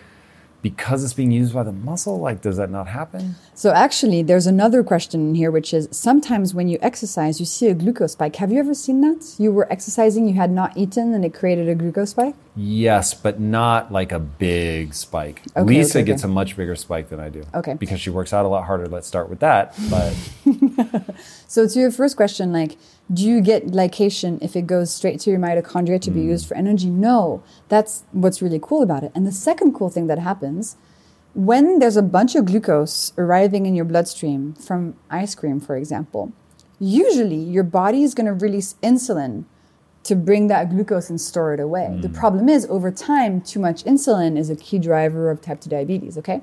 because it's being used by the muscle, like does that not happen? So actually, there's another question in here, which is sometimes when you exercise, you see a glucose spike. Have you ever seen that? You were exercising, you had not eaten, and it created a glucose spike? Yes, but not like a big spike. Okay, Lisa okay, gets okay. a much bigger spike than I do. Okay. Because she works out a lot harder. Let's start with that. But So to your first question, like, do you get glycation if it goes straight to your mitochondria to be mm. used for energy? No. That's what's really cool about it. And the second cool thing that happens when there's a bunch of glucose arriving in your bloodstream from ice cream, for example, usually your body is going to release insulin to bring that glucose and store it away. The mm. problem is, over time, too much insulin is a key driver of type 2 diabetes, okay?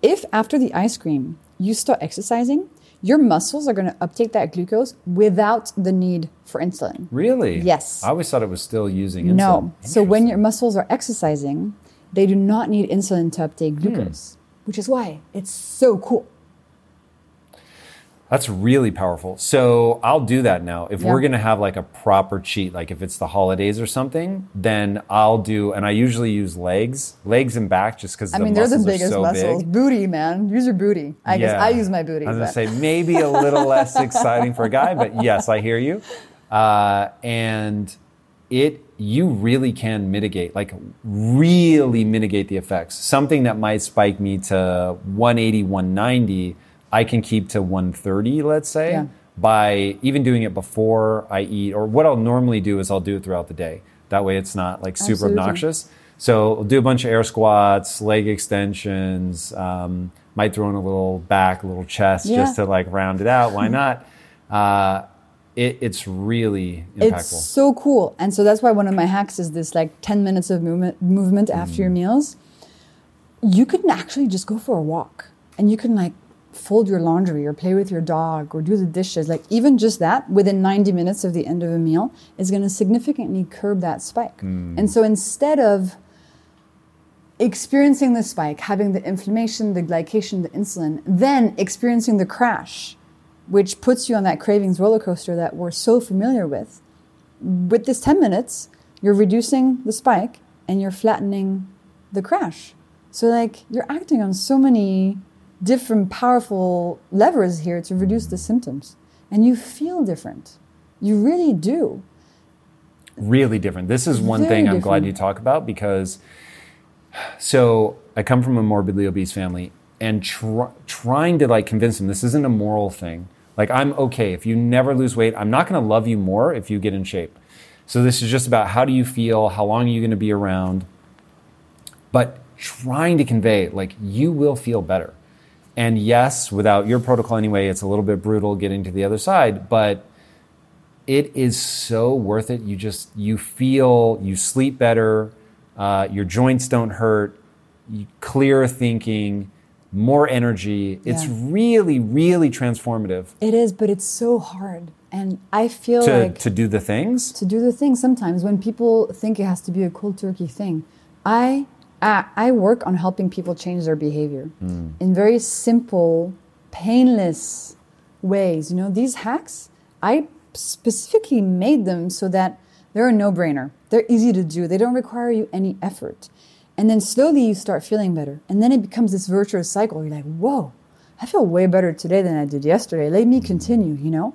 If after the ice cream you start exercising, your muscles are going to uptake that glucose without the need for insulin. really? Yes. I always thought it was still using insulin. No. So when your muscles are exercising, they do not need insulin to uptake glucose, hmm. which is why it's so cool. That's really powerful. So I'll do that now. If Yeah. we're going to have like a proper cheat, like if it's the holidays or something, then I'll do, and I usually use legs, legs and back just because I the mean, they're the biggest so muscles. big. Booty, man. Use your booty. I guess I use my booty. I was going to say maybe a little less exciting for a guy, but yes, I hear you. Uh, and it, you really can mitigate, like really mitigate the effects. Something that might spike me to 180, 190, I can keep to 130, let's say, Yeah. by even doing it before I eat. Or what I'll normally do is I'll do it throughout the day. That way it's not like super Absolutely. obnoxious. So I'll do a bunch of air squats, leg extensions, um, might throw in a little back, a little chest Yeah. just to like round it out. Why not? Uh, it, it's really impactful. It's so cool. And so that's why one of my hacks is this like 10 minutes of movement, movement after Mm. your meals. You can actually just go for a walk and you can like fold your laundry or play with your dog or do the dishes. Like even just that within 90 minutes of the end of a meal is going to significantly curb that spike. Mm. And so instead of experiencing the spike, having the inflammation, the glycation, the insulin, then experiencing the crash, which puts you on that cravings roller coaster that we're so familiar with. With this 10 minutes, you're reducing the spike and you're flattening the crash. So, like, you're acting on so many different powerful levers here to reduce the symptoms. And you feel different. You really do. really different. This is one Very thing I'm glad you talk about because so I come from a morbidly obese family and tr- trying to like convince them this isn't a moral thing. Like I'm okay if you never lose weight, I'm not going to love you more if you get in shape. So this is just about how do you feel, how long are you going to be around? But trying to convey like you will feel better. And yes, without your protocol anyway, it's a little bit brutal getting to the other side, but it is so worth it. You just you feel you sleep better, uh, your joints don't hurt, clear thinking, more energy. It's Yeah. really, really transformative It is, but it's so hard. And I feel to, like to do the things. to do the things. sometimes when people think it has to be a cold turkey thing. I I, I work on helping people change their behavior hmm. in very simple, painless ways. You know, these hacks, I specifically made them so that they're a no-brainer. They're easy to do. They don't require you any effort. And then slowly you start feeling better. And then it becomes this virtuous cycle. You're like, whoa, I feel way better today than I did yesterday. Let me hmm. continue, you know?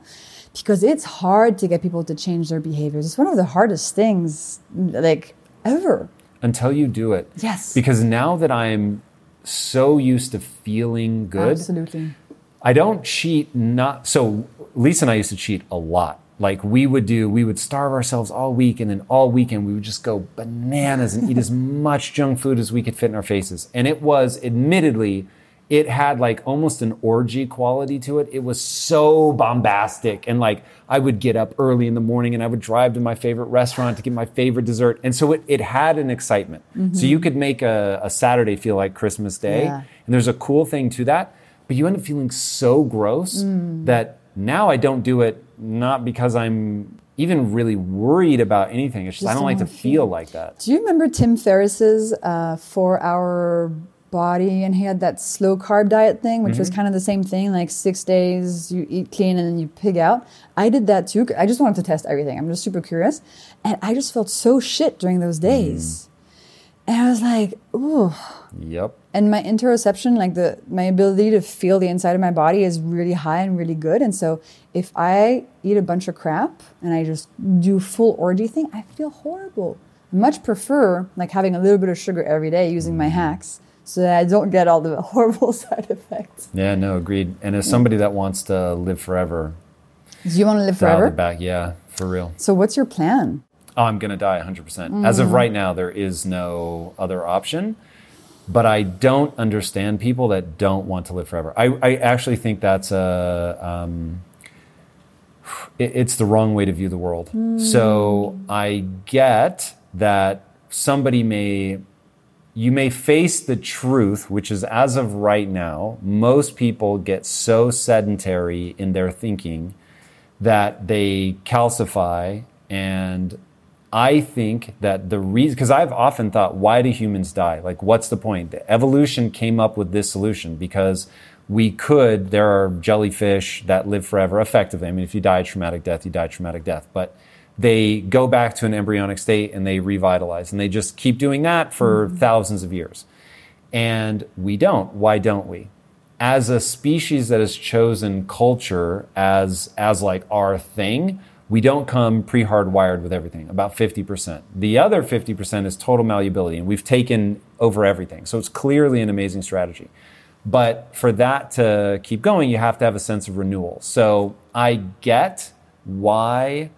Because it's hard to get people to change their behaviors. It's one of the hardest things, like, ever. Until you do it. Yes. Because now that I'm so used to feeling good, Absolutely. I don't cheat not so Lisa and I used to cheat a lot. Like we would do, we would starve ourselves all week and then all weekend we would just go bananas and eat as much junk food as we could fit in our faces. And it was admittedly it had like almost an orgy quality to it. It was so bombastic. And like I would get up early in the morning and I would drive to my favorite restaurant to get my favorite dessert. And so it, it had an excitement. So you could make a, a Saturday feel like Christmas Day. Yeah. And there's a cool thing to that. But you end up feeling so gross that now I don't do it not because I'm even really worried about anything. It's just, I don't like to feel like that. Do you remember Tim Ferriss's uh, four hour body and he had that slow carb diet thing, which was mm-hmm. kind of the same thing, like six days you eat clean and then you pig out. I did that too. I just wanted to test everything. I'm just super curious. And I just felt so shit during those mm. days. And I was like, ooh. Yep. And my interoception, like the my ability to feel the inside of my body is really high and really good. And so if I eat a bunch of crap and I just do full orgy thing, I feel horrible. I much prefer like having a little bit of sugar every day using my mm. hacks so that I don't get all the horrible side effects. Yeah, no, agreed. And as somebody that wants to live forever, Do you want to live forever? back. Yeah, for real. So what's your plan? Oh, I'm going to die 100%. As of right now, there is no other option. But I don't understand people that don't want to live forever. I, I actually think that's a. Um, it- it's the wrong way to view the world. So I get that somebody may. You may face the truth, which is as of right now, most people get so sedentary in their thinking that they calcify and I think that the reason, because I've often thought, why do humans die? Like, what's the point? The evolution came up with this solution because we could, there are jellyfish that live forever effectively. I mean, if you die a traumatic death, you die a traumatic death. But they go back to an embryonic state and they revitalize. And they just keep doing that for mm-hmm. thousands of years. And we don't. Why don't we? As a species that has chosen culture as, as like our thing, we don't come pre-hardwired with everything, about 50%. The other 50% is total malleability, and we've taken over everything. So it's clearly an amazing strategy. But for that to keep going, you have to have a sense of renewal. So I get why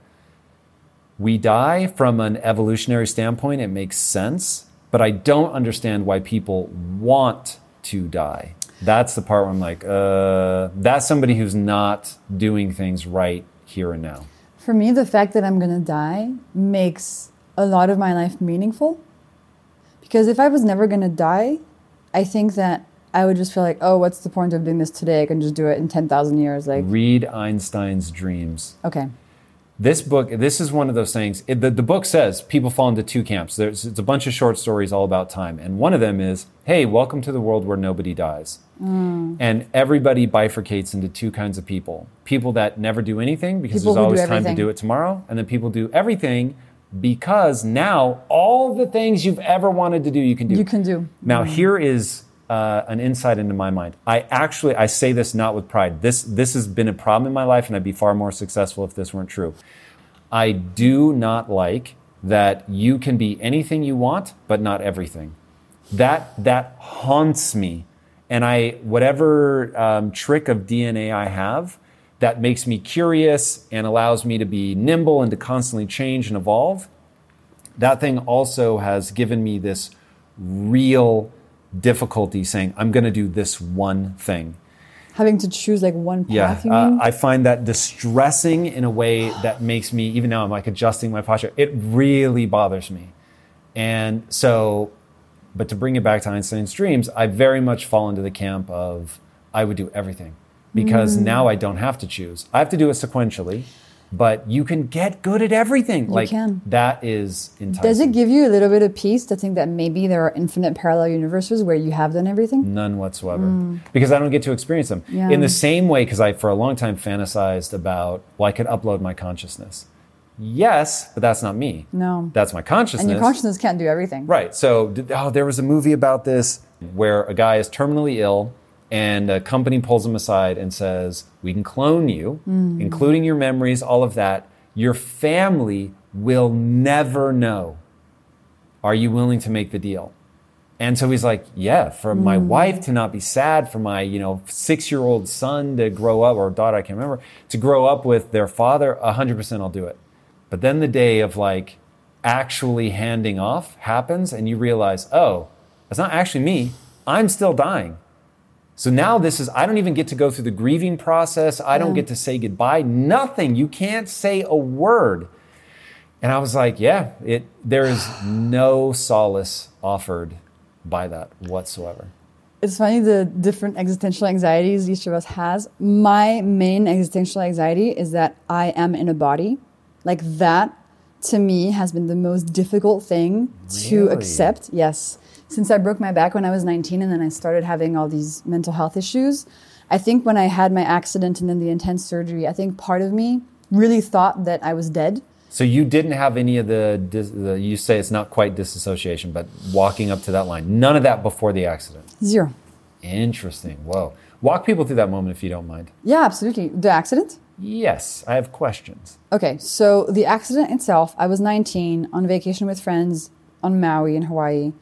we die from an evolutionary standpoint. It makes sense. But I don't understand why people want to die. That's the part where I'm like, uh, that's somebody who's not doing things right here and now. For me, the fact that I'm gonna die makes a lot of my life meaningful. Because if I was never gonna die, I think that I would just feel like, oh, what's the point of doing this today? I can just do it in 10,000 years. Like, Read Einstein's dreams. okay. This book, this is one of those things. It, the, the book says people fall into two camps. There's it's a bunch of short stories all about time, and one of them is, "Hey, welcome to the world where nobody dies." Mm. And everybody bifurcates into two kinds of people: people that never do anything because People there's always time to do it tomorrow, and then people do everything because now all the things you've ever wanted to do, you can do. You can do. Now, mm. here is uh, an insight into my mind. I actually I say this not with pride. This this has been a problem in my life, and I'd be far more successful if this weren't true. I do not like that you can be anything you want, but not everything. That that haunts me, and I whatever um, trick of DNA I have that makes me curious and allows me to be nimble and to constantly change and evolve that thing also has given me this real difficulty saying i'm going to do this one thing. Having to choose like one path, yeah you uh, i find that distressing in a way that makes me even now i'm like adjusting my posture. It really bothers me. And so But to bring it back to Einstein's dreams, I very much fall into the camp of I would do everything. Because now I don't have to choose. I have to do it sequentially, but you can get good at everything. like can. that is enticing. Does it give you a little bit of peace to think that maybe there are infinite parallel universes where you have done everything? None whatsoever. Mm. Because I don't get to experience them. Yeah. In the same way, because I, for a long time, fantasized about, well, I could upload my consciousness. Yes, but that's not me. No. That's my consciousness. And your consciousness can't do everything. Right. So, oh, there was a movie about this where a guy is terminally ill and a company pulls him aside and says, We can clone you, mm. including your memories, all of that. Your family will never know. Are you willing to make the deal? And so he's like, Yeah, for my mm. wife to not be sad, for my, you know, six year old son to grow up, or daughter, I can't remember, to grow up with their father, 100% I'll do it. But then the day of like actually handing off happens, and you realize, oh, it's not actually me. I'm still dying. So now this is, I don't even get to go through the grieving process. I don't get to say goodbye. Nothing. You can't say a word. And I was like, yeah, it, there is no solace offered by that whatsoever. It's funny the different existential anxieties each of us has. My main existential anxiety is that I am in a body. Like that to me has been the most difficult thing to accept. Yes. Since I broke my back when I was 19 and then I started having all these mental health issues, I think when I had my accident and then the intense surgery, I think part of me really thought that I was dead. So you didn't have any of the, dis- the, you say it's not quite disassociation, but walking up to that line. None of that before the accident. Zero. Interesting. Whoa. Walk people through that moment if you don't mind. Yeah, absolutely. The accident? Yes, I have questions. Okay, so the accident itself, I was 19 on vacation with friends on Maui in Hawaii.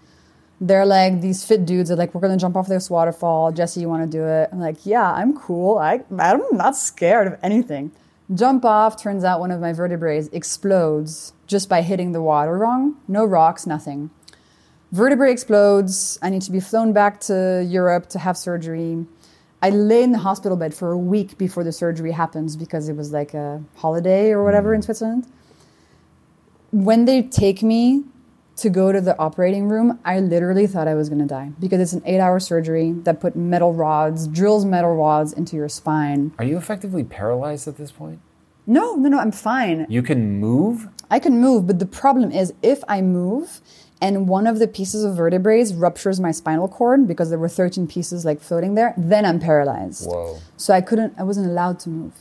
They're like these fit dudes are like, we're gonna jump off this waterfall. Jessie, you wanna do it? I'm like, yeah, I'm cool. I, I'm not scared of anything. Jump off, turns out one of my vertebrae explodes just by hitting the water wrong. No rocks, nothing. Vertebrae explodes. I need to be flown back to Europe to have surgery. I lay in the hospital bed for a week before the surgery happens because it was like a holiday or whatever hmm. in Switzerland. When they take me to go to the operating room, I literally thought I was going to die because it's an eight hour surgery that put metal rods, drills metal rods into your spine. Are you effectively paralyzed at this point? No, no, no, I'm fine. You can move? I can move, but the problem is if I move and one of the pieces of vertebrae ruptures my spinal cord because there were 13 pieces like floating there, then I'm paralyzed. Whoa. So I couldn't, I wasn't allowed to move.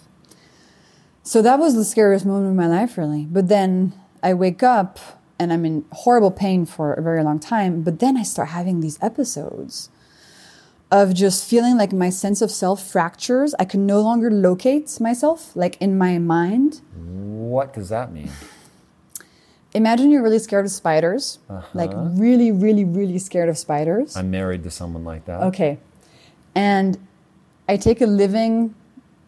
So that was the scariest moment of my life, really. But then I wake up and I'm in horrible pain for a very long time. But then I start having these episodes of just feeling like my sense of self fractures. I can no longer locate myself, like in my mind. What does that mean? Imagine you're really scared of spiders, uh-huh. like really, really, really scared of spiders. I'm married to someone like that. Okay. And I take a living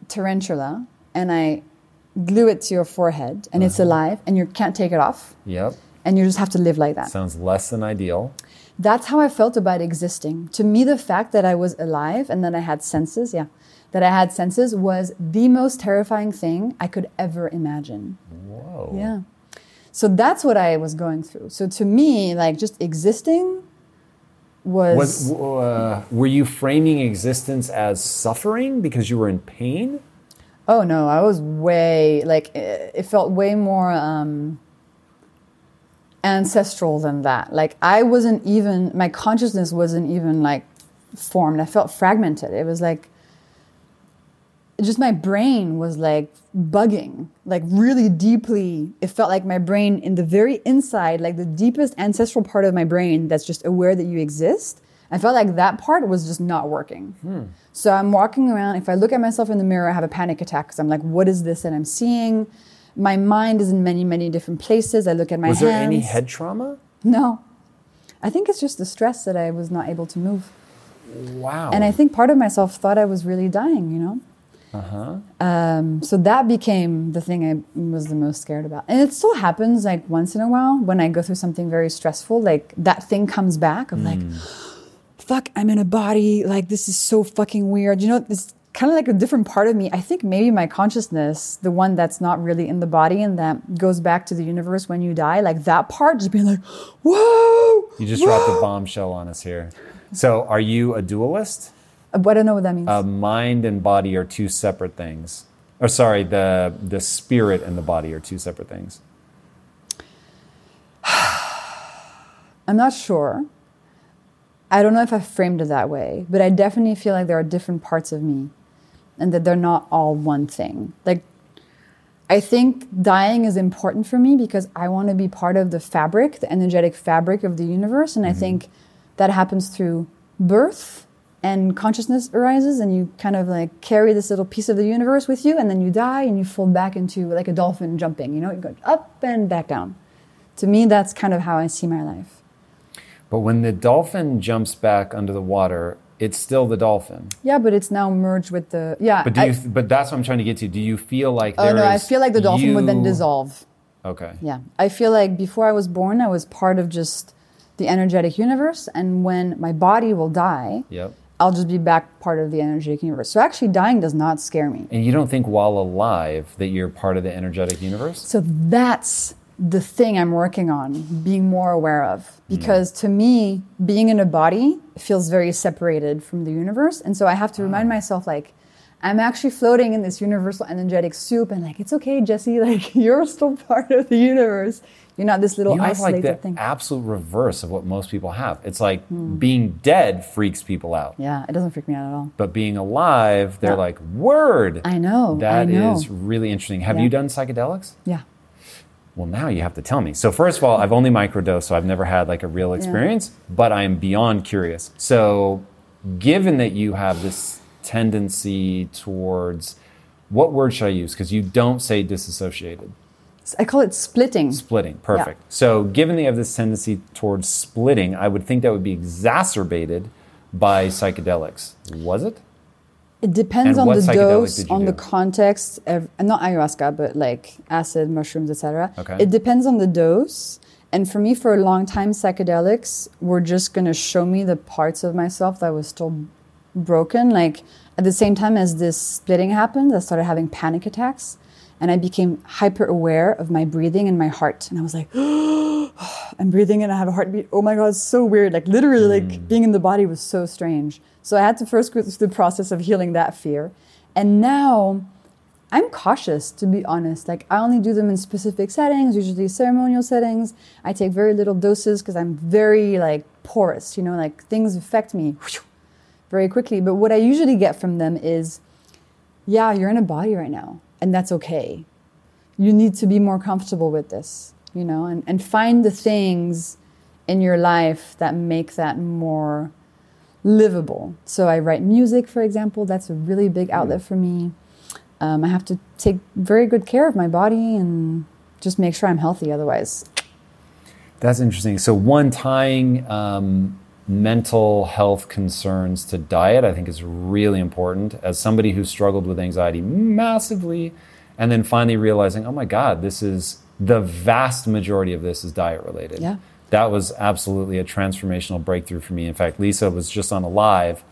tarantula and I glue it to your forehead and it's uh-huh. alive and you can't take it off Yep. And you just have to live like that. Sounds less than ideal. That's how I felt about existing. To me, the fact that I was alive and that I had senses, yeah, that I had senses was the most terrifying thing I could ever imagine. Whoa. Yeah. So that's what I was going through. So to me, like just existing was, Was uh, were you framing existence as suffering because you were in pain? oh no, I was way like it, felt way more um, ancestral than that. Like I wasn't even my consciousness wasn't even like formed. I felt fragmented. It was like just my brain was like bugging, like really deeply. It felt like my brain in the very inside, like the deepest ancestral part of my brain that's just aware that you exist. I felt like that part was just not working. Hmm. So I'm walking around. If I look at myself in the mirror, I have a panic attack because I'm like, what is this that I'm seeing? My mind is in many, many different places. I look at my Was hands. there any head trauma? No. I think it's just the stress that I was not able to move. Wow. And I think part of myself thought I was really dying, you know? uh-huh. Um, so that became the thing I was the most scared about. And it still happens like once in a while when I go through something very stressful, like that thing comes back of like, fuck, I'm in a body. Like, this is so fucking weird. You know, it's kind of like a different part of me. I think maybe my consciousness, the one that's not really in the body and that goes back to the universe when you die, like that part just being like, whoa, You just dropped a bombshell on us here. So, are you a dualist? Uh, I don't know what that means. Uh, mind and body are two separate things. Or sorry, the the spirit and the body are two separate things. I'm not sure. I don't know if I framed it that way, but I definitely feel like there are different parts of me and that they're not all one thing. Like, I think dying is important for me because I want to be part of the fabric, the energetic fabric of the universe. And I mm-hmm. think that happens through birth and consciousness arises, and you kind of like carry this little piece of the universe with you, and then you die and you fall back into like a dolphin jumping, you know, you go up and back down. To me, that's kind of how I see my life. But when the dolphin jumps back under the water, it's still the dolphin. Yeah, but it's now merged with the yeah. But do I- you? But that's what I'm trying to get to. Do you feel like oh there no, I feel like the dolphin would then dissolve. Okay. Yeah, I feel like before I was born, I was part of just the energetic universe, and when my body will die, Yep. I'll just be back part of the energetic universe. So actually, dying does not scare me. And you don't think while alive that you're part of the energetic universe? So that's the thing I'm working on being more aware of. Because to me, being in a body feels very separated from the universe. And so I have to mm. remind myself, like, I'm actually floating in this universal energetic soup, and like, it's okay, Jessie, like, you're still part of the universe. You're not this little You have like the thing. absolute reverse of what most people have. It's like hmm. being dead freaks people out. yeah, it doesn't freak me out at all. But being alive, they're Yeah. like, word. I know. That I know. is really interesting. Have Yeah. you done psychedelics? Yeah. Well, now you have to tell me. So, first of all, I've only microdosed, so I've never had like a real experience, but I am beyond curious. So, given that you have this tendency towards what word should I use? Because you don't say disassociated. I call it splitting. Splitting, perfect. So, given that you have this tendency towards splitting, I would think that would be exacerbated by psychedelics. Was it? It depends And on the dose, on the context, of, not ayahuasca, but like acid, mushrooms, etc. Okay. It depends on the dose. And for me, for a long time, psychedelics were just going to show me the parts of myself that was still broken. Like at the same time as this splitting happened, I started having panic attacks. And I became hyper aware of my breathing and my heart. And I was like, I'm breathing and I have a heartbeat. Oh my God, it's so weird. Like literally, like being in the body was so strange. So I had to first go through the process of healing that fear. And now I'm cautious, to be honest. Like I only do them in specific settings, usually ceremonial settings. I take very little doses because I'm very like porous, you know, like things affect me very quickly. But what I usually get from them is, yeah, you're in a body right now, and that's okay. You need to be more comfortable with this, you know, and, and find the things in your life that make that more livable. So I write music, for example. That's a really big outlet for me. Um, I have to take very good care of my body and just make sure I'm healthy. Otherwise, That's interesting. So, one tying um, mental health concerns to diet, I think, is really important. As somebody who struggled with anxiety massively, and then finally realizing, oh my God, this is the vast majority of this is diet related. Yeah. That was absolutely a transformational breakthrough for me. In fact, Lisa was just on a live,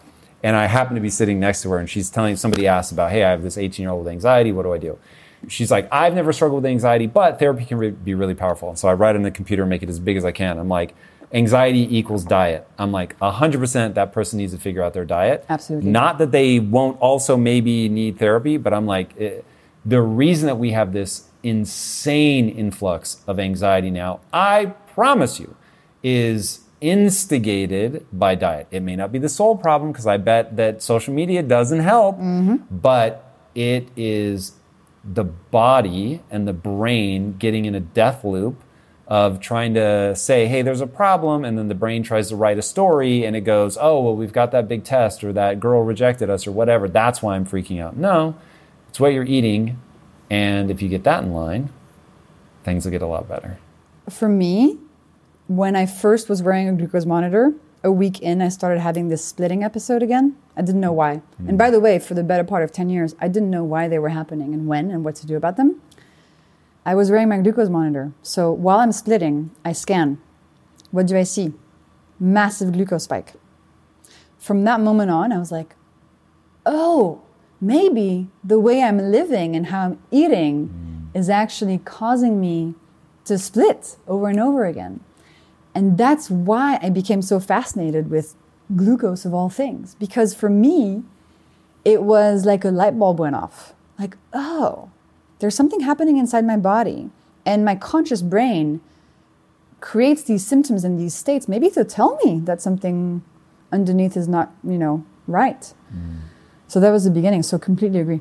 and I happened to be sitting next to her, and she's telling somebody asked about, hey, I have this 18 year old with anxiety. What do I do? She's like, I've never struggled with anxiety, but therapy can re- be really powerful. And so I write on the computer and make it as big as I can. I'm like, anxiety equals diet. I'm like, 100% that person needs to figure out their diet. Absolutely. Not that they won't also maybe need therapy, but I'm like, eh, the reason that we have this insane influx of anxiety now, I promise you, is instigated by diet. It may not be the sole problem because I bet that social media doesn't help, mm-hmm. but it is the body and the brain getting in a death loop of trying to say, hey, there's a problem, and then the brain tries to write a story and it goes, oh, well, we've got that big test or that girl rejected us or whatever. That's why I'm freaking out. No, it's what you're eating. And if you get that in line, things will get a lot better. For me, when I first was wearing a glucose monitor, a week in, I started having this splitting episode again. I didn't know why. Hmm. And by the way, for the better part of 10 years, I didn't know why they were happening and when and what to do about them. I was wearing my glucose monitor. So while I'm splitting, I scan. What do I see? Massive glucose spike. From that moment on, I was like, oh, maybe the way I'm living and how I'm eating hmm. is actually causing me to split over and over again. And that's why I became so fascinated with glucose of all things. Because for me, it was like a light bulb went off. Like, oh, there's something happening inside my body. And my conscious brain creates these symptoms and these states, maybe to tell me that something underneath is not, you know, right. Mm. So that was the beginning. So completely agree.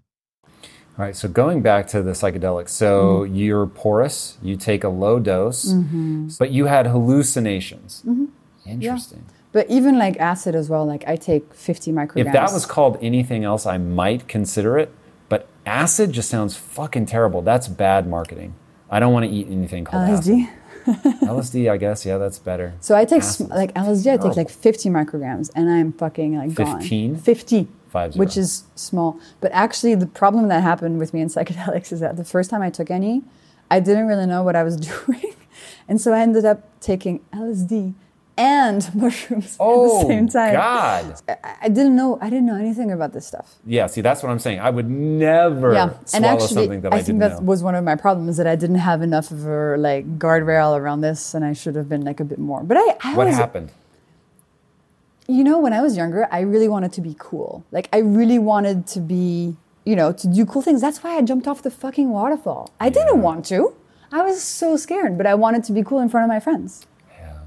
All right, so going back to the psychedelics, so mm-hmm. you're porous, you take a low dose, mm-hmm. but you had hallucinations. Mm-hmm. Interesting. But even like acid as well, like I take 50 micrograms. If that was called anything else, I might consider it, but acid just sounds fucking terrible. That's bad marketing. I don't want to eat anything called LSD. acid. LSD, I guess, yeah, that's better. So I take sm- like LSD. I take like 50 micrograms, and I'm fucking like gone. 15? 50, Five which is small. But actually, the problem that happened with me in psychedelics is that the first time I took any, I didn't really know what I was doing, and so I ended up taking LSD and mushrooms Oh, at the oh, same time. God. I, I didn't know. I didn't know anything about this stuff. Yeah, see, that's what I'm saying. I would never Yeah, swallow and actually, something that I, I, think didn't that know. was one of my problems that I didn't have enough of a like guardrail around this, and I should have been like a bit more. But I, I what happened? You know, when I was younger, I really wanted to be cool. Like, I really wanted to be, you know, to do cool things. That's why I jumped off the fucking waterfall. I didn't want to. I was so scared, but I wanted to be cool in front of my friends. Yeah.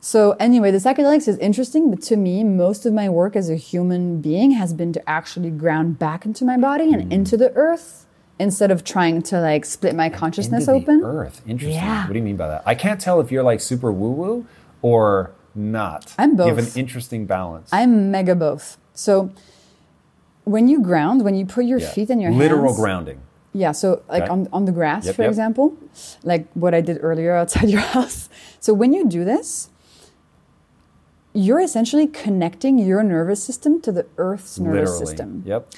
So, anyway, the psychedelics is interesting, but to me, most of my work as a human being has been to actually ground back into my body Mm. and into the earth instead of trying to like split my consciousness open. Earth. Interesting. Yeah. What do you mean by that? I can't tell if you're like super woo woo or not. I'm both. You have an interesting balance. I'm mega both. So, when you ground, when you put your Yeah. feet and your literal hands, grounding. Yeah, so like Okay. on, on the grass, Yep, for yep. example, like what I did earlier outside your house. So when you do this, you're essentially connecting your nervous system to the Earth's nervous Literally. system. Yep.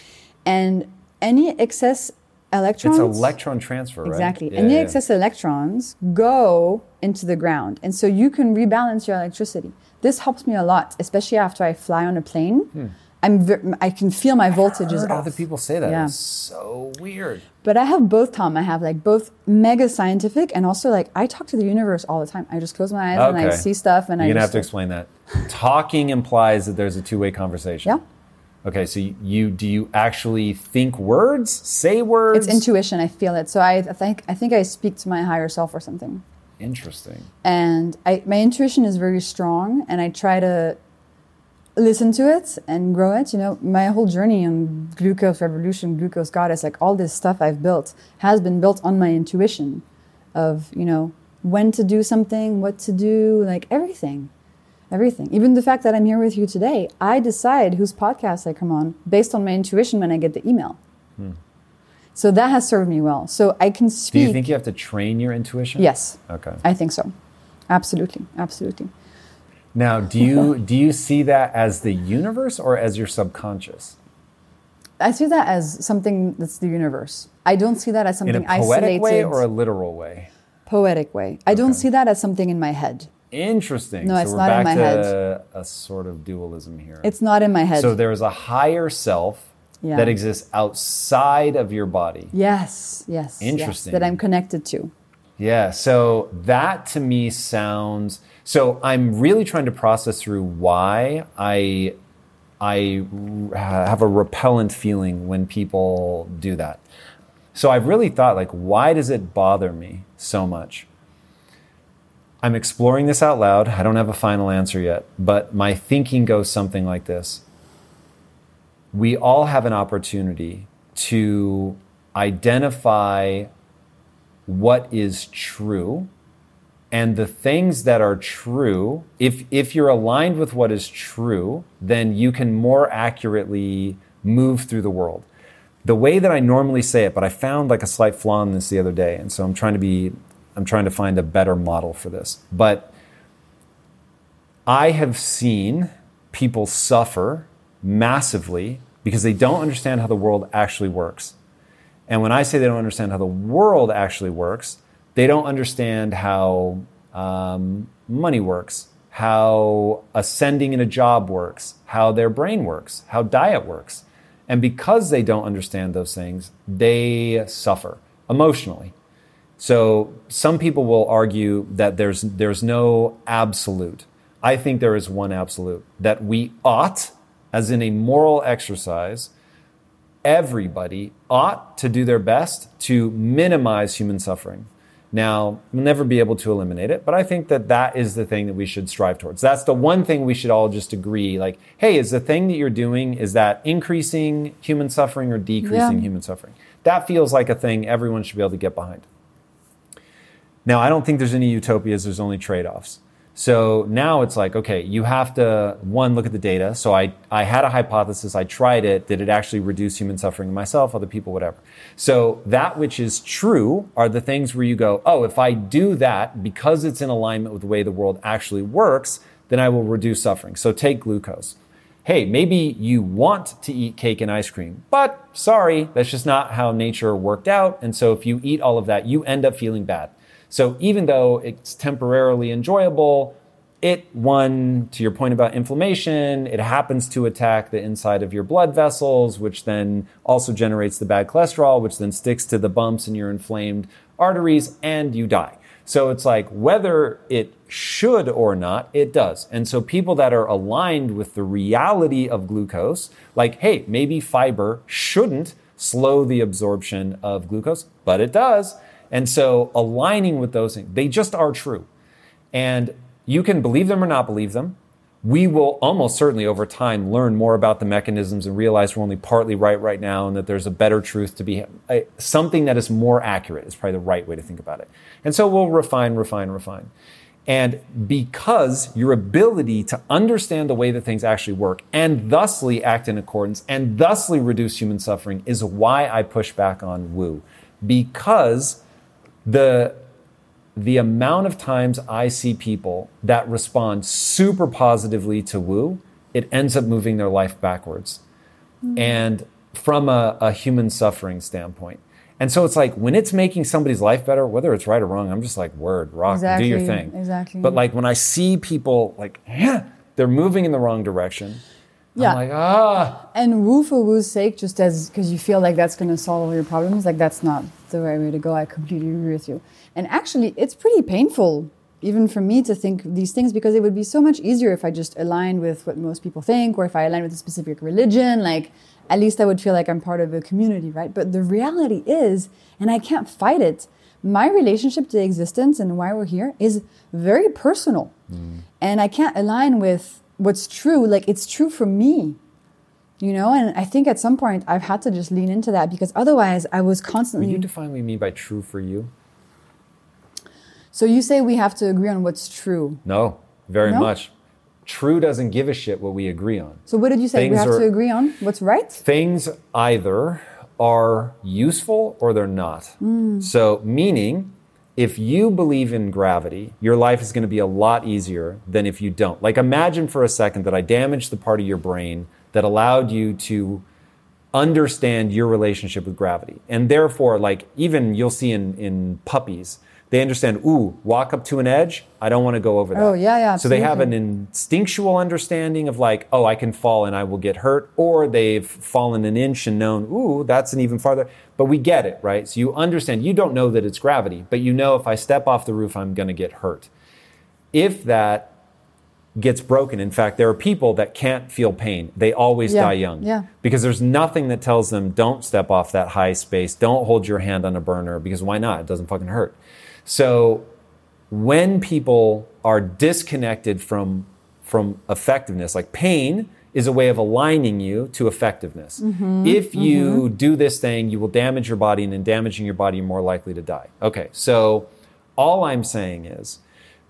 And any excess electrons. It's electron transfer, right? Exactly. Yeah, the yeah. excess electrons go into the ground. And so you can rebalance your electricity. This helps me a lot, especially after I fly on a plane. I'm ver- I can feel my voltage is Hmm. Off. other people say that. Yeah. It's so weird. But I have both, Tom. I have like both mega scientific and also like I talk to the universe all the time. I just close my eyes and I see stuff and I You're gonna have to explain that. Talking implies that there's a two-way conversation. Yeah. Okay, so you, do you actually think words, say words? it's intuition. I feel it. So I, I think I think I speak to my higher self or something. Interesting. And I, my intuition is very strong, and I try to listen to it and grow it. You know, my whole journey on glucose revolution, glucose goddess, like all this stuff I've built has been built on my intuition of you know when to do something, what to do, like everything, everything. Even the fact that I'm here with you today, I decide whose podcast I come on based on my intuition when I get the email. Hmm. So that has served me well. So I can speak. Do you think you have to train your intuition? yes, Okay. I think so. Absolutely, absolutely. Now, do you do you see that as the universe or as your subconscious? I see that as something that's the universe. I don't see that as something In a poetic isolated. way or a literal way? poetic way. I don't see that as something in my head. Interesting. No, so it's we're not back in my to head. a sort of dualism here. It's not in my head. so there is a higher self Yeah. that exists outside of your body. yes, yes, yes, Interesting. that I'm connected to. Yeah, so that to me sounds so I'm really trying to process through why I I have a repellent feeling when people do that. So I've really thought like why does it bother me so much I'm exploring this out loud. I don't have a final answer yet, but my thinking goes something like this. We all have an opportunity to identify what is true and the things that are true if if you're aligned with what is true then you can more accurately move through the world the way that i normally say it but i found like a slight flaw in this the other day and so i'm trying to be i'm trying to find a better model for this but i have seen people suffer massively because they don't understand how the world actually works and when I say they don't understand how the world actually works, they don't understand how um, money works, how ascending in a job works, how their brain works, how diet works. And because they don't understand those things, they suffer emotionally. So some people will argue that there's, there's no absolute. I think there is one absolute that we ought, as in a moral exercise, everybody ought to do their best to minimize human suffering. Now, we'll never be able to eliminate it, but I think that that is the thing that we should strive towards. That's the one thing we should all just agree like, hey, is the thing that you're doing is that increasing human suffering or decreasing yeah. human suffering? That feels like a thing everyone should be able to get behind. Now, I don't think there's any utopias, there's only trade-offs. So now it's like, okay, you have to, one, look at the data. So I, I had a hypothesis, I tried it. Did it actually reduce human suffering myself, other people, whatever? So that which is true are the things where you go, oh, if I do that, because it's in alignment with the way the world actually works, then I will reduce suffering. So take glucose. Hey, maybe you want to eat cake and ice cream, but sorry, that's just not how nature worked out. And so if you eat all of that, you end up feeling bad. So even though it's temporarily enjoyable, it, one, to your point about inflammation, it happens to attack the inside of your blood vessels, which then also generates the bad cholesterol, which then sticks to the bumps in your inflamed arteries, and you die. So it's like whether it should or not, it does. And so people that are aligned with the reality of glucose, like, hey, maybe fiber shouldn't slow the absorption of glucose, but it does. And so aligning with those things, they just are true. And you can believe them or not believe them. We will almost certainly over time learn more about the mechanisms and realize we're only partly right right now and that there's a better truth to be something that is more accurate is probably the right way to think about it. And so we'll refine, refine, refine. And because your ability to understand the way that things actually work and thusly act in accordance and thusly reduce human suffering is why I push back on woo. Because the the amount of times I see people that respond super positively to woo, it ends up moving their life backwards. Mm-hmm. And from a, a, human suffering standpoint. And so it's like when it's making somebody's life better, whether it's right or wrong, I'm just like, word, rock, exactly, do your thing. Exactly. But like when I see people like, yeah, they're moving in the wrong direction. Yeah. I'm like, ah. And woo for woo's sake, just as because you feel like that's going to solve all your problems, like that's not the right way to go. I completely agree with you. And actually, it's pretty painful, even for me, to think these things because it would be so much easier if I just aligned with what most people think or if I aligned with a specific religion. Like, at least I would feel like I'm part of a community, right? But the reality is, and I can't fight it, my relationship to existence and why we're here is very personal. Mm. And I can't align with what's true. Like, it's true for me you know and i think at some point i've had to just lean into that because otherwise i was constantly Will you define what you mean by true for you so you say we have to agree on what's true? No, very no? much. True doesn't give a shit what we agree on. So what did you say? Things we have are, to agree on what's right? Things either are useful or they're not. Mm. So meaning if you believe in gravity, your life is going to be a lot easier than if you don't. Like imagine for a second that I damaged the part of your brain that allowed you to understand your relationship with gravity. And therefore, like even you'll see in, in puppies, they understand, ooh, walk up to an edge, I don't want to go over oh, that. Oh, yeah, yeah. So they have an instinctual understanding of like, oh, I can fall and I will get hurt, or they've fallen an inch and known, ooh, that's an even farther. But we get it, right? So you understand, you don't know that it's gravity, but you know if I step off the roof, I'm going to get hurt. If that gets broken. In fact, there are people that can't feel pain. They always yeah, die young. Yeah. Because there's nothing that tells them don't step off that high space, don't hold your hand on a burner because why not? It doesn't fucking hurt. So when people are disconnected from from effectiveness, like pain is a way of aligning you to effectiveness. Mm-hmm, if you mm-hmm. do this thing, you will damage your body, and in damaging your body, you're more likely to die. Okay, so all I'm saying is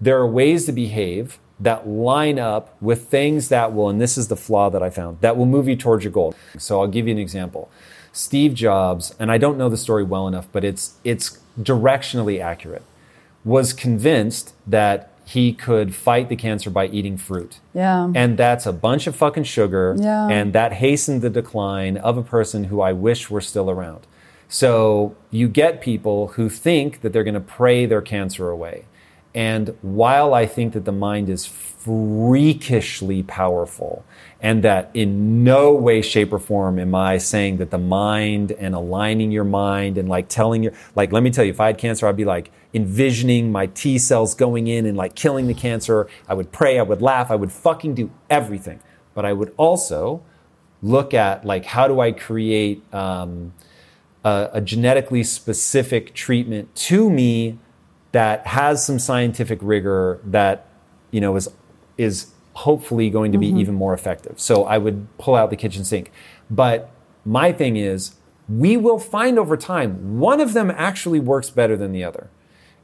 there are ways to behave that line up with things that will, and this is the flaw that I found, that will move you towards your goal. So I'll give you an example. Steve Jobs, and I don't know the story well enough, but it's it's directionally accurate, was convinced that he could fight the cancer by eating fruit. Yeah. And that's a bunch of fucking sugar. Yeah. And that hastened the decline of a person who I wish were still around. So you get people who think that they're going to pray their cancer away. And while I think that the mind is freakishly powerful, and that in no way, shape, or form am I saying that the mind and aligning your mind and like telling your, like, let me tell you, if I had cancer, I'd be like envisioning my T cells going in and like killing the cancer. I would pray, I would laugh, I would fucking do everything. But I would also look at like, how do I create, um, a, a genetically specific treatment to me that has some scientific rigor that you know is is hopefully going to be mm-hmm. even more effective. So I would pull out the kitchen sink. But my thing is we will find over time one of them actually works better than the other.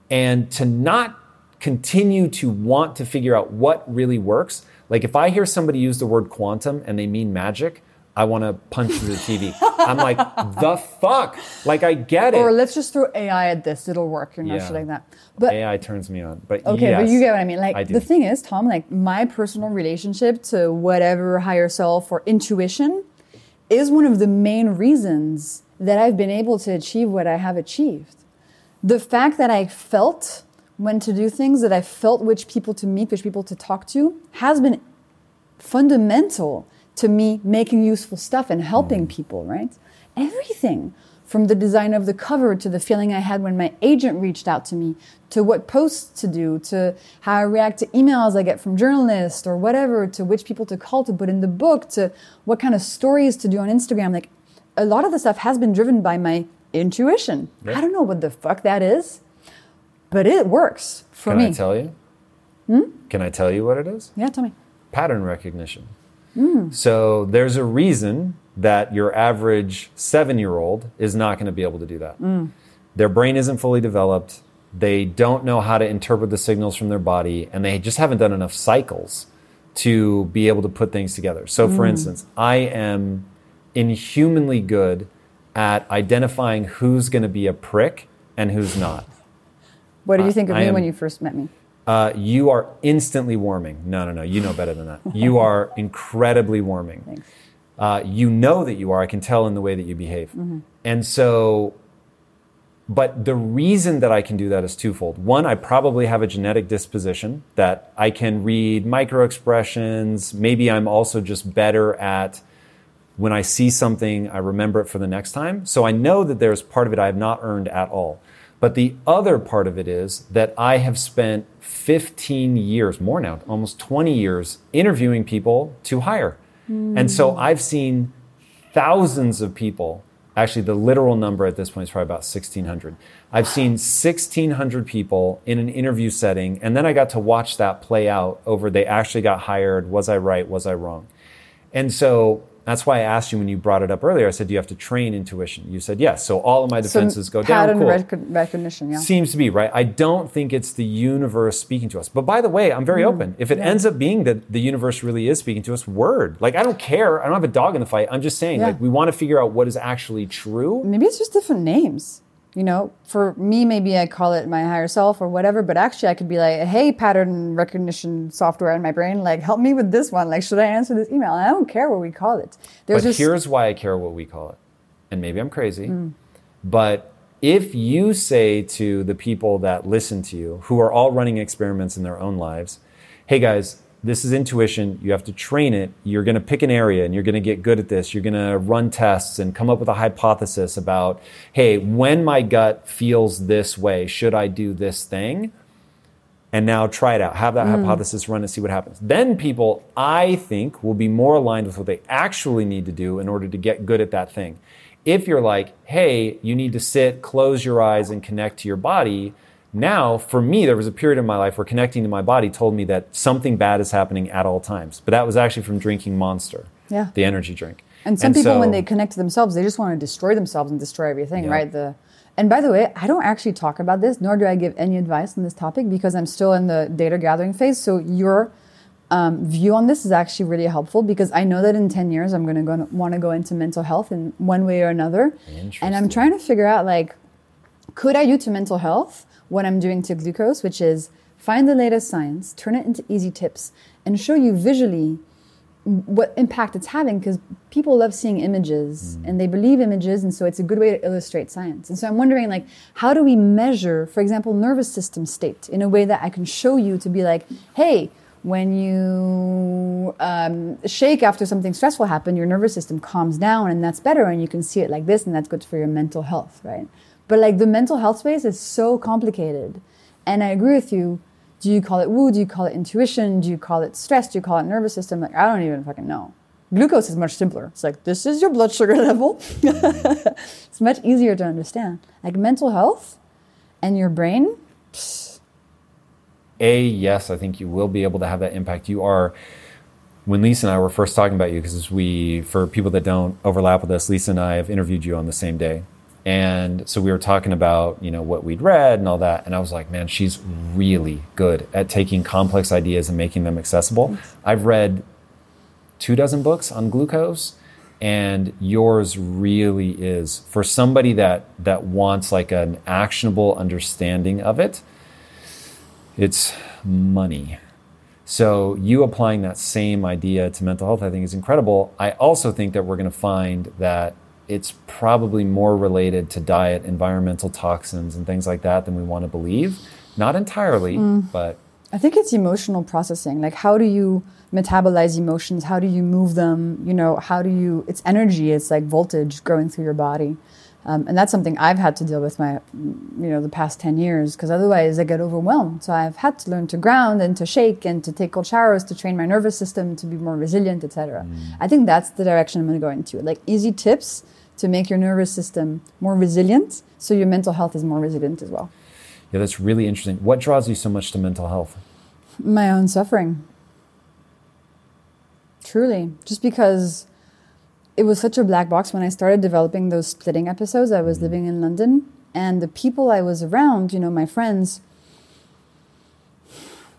And to not continue to want to figure out what really works, like if I hear somebody use the word quantum and they mean magic, I want to punch through the TV. I'm like, the fuck? Like, I get it. Or let's just throw AI at this; it'll work. You're not Yeah. shit like that. But AI turns me on. But Okay, but you get what I mean. Like I the thing is, Tom, like my personal relationship to whatever higher self or intuition is one of the main reasons that I've been able to achieve what I have achieved. The fact that I felt when to do things, that I felt which people to meet, which people to talk to, has been fundamental to me making useful stuff and helping people, right? Everything from the design of the cover to the feeling I had when my agent reached out to me, to what posts to do, to how I react to emails I get from journalists or whatever, to which people to call to put in the book, to what kind of stories to do on Instagram. Like a lot of the stuff has been driven by my intuition. I don't know what the fuck that is, but it works for Can me. I tell you? Hmm? Can I tell you what it is? yeah, tell me. Pattern recognition. Hmm. So there's a reason that your average seven year old is not going to be able to do that. Hmm. Their brain isn't fully developed. They don't know how to interpret the signals from their body, and they just haven't done enough cycles to be able to put things together. So, Hmm. for instance, I am inhumanly good at identifying who's going to be a prick and who's not. What did you think of I me am- when you first met me? Uh, you are instantly warming. No, no, no. You know better than that. You are incredibly warming. Uh, you know that you are. I can tell in the way that you behave. And so, but the reason that I can do that is twofold. One, I probably have a genetic disposition that I can read micro expressions. Maybe I'm also just better at when I see something, I remember it for the next time. So I know that there's part of it I have not earned at all. But the other part of it is that I have spent 15 years, more now, almost 20 years, interviewing people to hire. And so hmm. I've seen thousands of people. Actually, the literal number at this point is probably about 1,600. I've seen 1,600 people in an interview setting, and then I got to watch that play out over they actually got hired. Was I right? Was I wrong? And so that's why I asked you when you brought it up earlier. I said, Do you have to train intuition? You said, Yes. So all of my defenses go down. pattern Cool. rec- recognition, yeah. Seems to be, right? I don't think it's the universe speaking to us. But by the way, I'm very mm-hmm. open. If it ends up being that the universe really is speaking to us, word. Like, I don't care. I don't have a dog in the fight. I'm just saying, Yeah. like, we want to figure out what is actually true. maybe it's just different names. You know, for me, maybe I call it my higher self or whatever, but actually I could be like, hey, pattern recognition software in my brain, like, help me with this one. Like, should I answer this email? And I don't care what we call it. There's But just, here's why I care what we call it. And maybe I'm crazy. Mm. But if you say to the people that listen to you, who are all running experiments in their own lives, hey guys, this is intuition. You have to train it. You're going to pick an area and you're going to get good at this. You're going to run tests and come up with a hypothesis about, hey, when my gut feels this way, should I do this thing? and now try it out. Have that mm. hypothesis run and see what happens. Then people, I think, will be more aligned with what they actually need to do in order to get good at that thing. If you're like, hey, you need to sit, close your eyes, and connect to your body, now, for me, there was a period in my life where connecting to my body told me that something bad is happening at all times. But that was actually from drinking Monster, Yeah. the energy drink. And some people, so- when they connect to themselves, they just want to destroy themselves and destroy everything, Yeah. right? The and by the way, I don't actually talk about this, nor do I give any advice on this topic because I'm still in the data gathering phase. So your um, view on this is actually really helpful because I know that in ten years I'm going to want to go into mental health in one way or another, and I'm trying to figure out like, could I do to mental health what I'm doing to glucose, which is find the latest science, turn it into easy tips, and show you visually what impact it's having because people love seeing images and they believe images and so it's a good way to illustrate science. And so i'm wondering like how do we measure for example nervous system state in a way that i can show you to be like hey when you um, shake after something stressful happened your nervous system calms down and that's better and you can see it like this and that's good for your mental health right but like the mental health space is so complicated and i agree with you do you call it woo? Do you call it intuition? Do you call it stress? Do you call it nervous system? Like, I don't even fucking know. Glucose is much simpler. It's like, this is your blood sugar level. it's much easier to understand. Like mental health and your brain, A, yes, I think you will be able to have that impact. You are, when Lisa and I were first talking about you, because we, for people that don't overlap with us, Lisa and I have interviewed you on the same day. And so we were talking about, you know, what we'd read and all that. And I was like, man, she's really good at taking complex ideas and making them accessible. I've read two dozen books on glucose and yours really is for somebody that that wants like an actionable understanding of it it's money so you applying that same idea to mental health i think is incredible i also think that we're going to find that it's probably more related to diet environmental toxins and things like that than we want to believe not entirely mm. but I think it's emotional processing. Like, how do you metabolize emotions? How do you move them? You know, how do you, it's energy, it's like voltage going through your body. Um, and that's something I've had to deal with my, you know, the past 10 years because otherwise I get overwhelmed. So I've had to learn to ground and to shake and to take cold showers to train my nervous system to be more resilient, etc. I think that's the direction I'm going to go into. Like easy tips to make your nervous system more resilient so your mental health is more resilient as well. yeah that's really interesting what draws you so much to mental health my own suffering. Truly. Just because it was such a black box when I started developing those splitting episodes. I was mm-hmm. living in London and the people I was around, you know, my friends,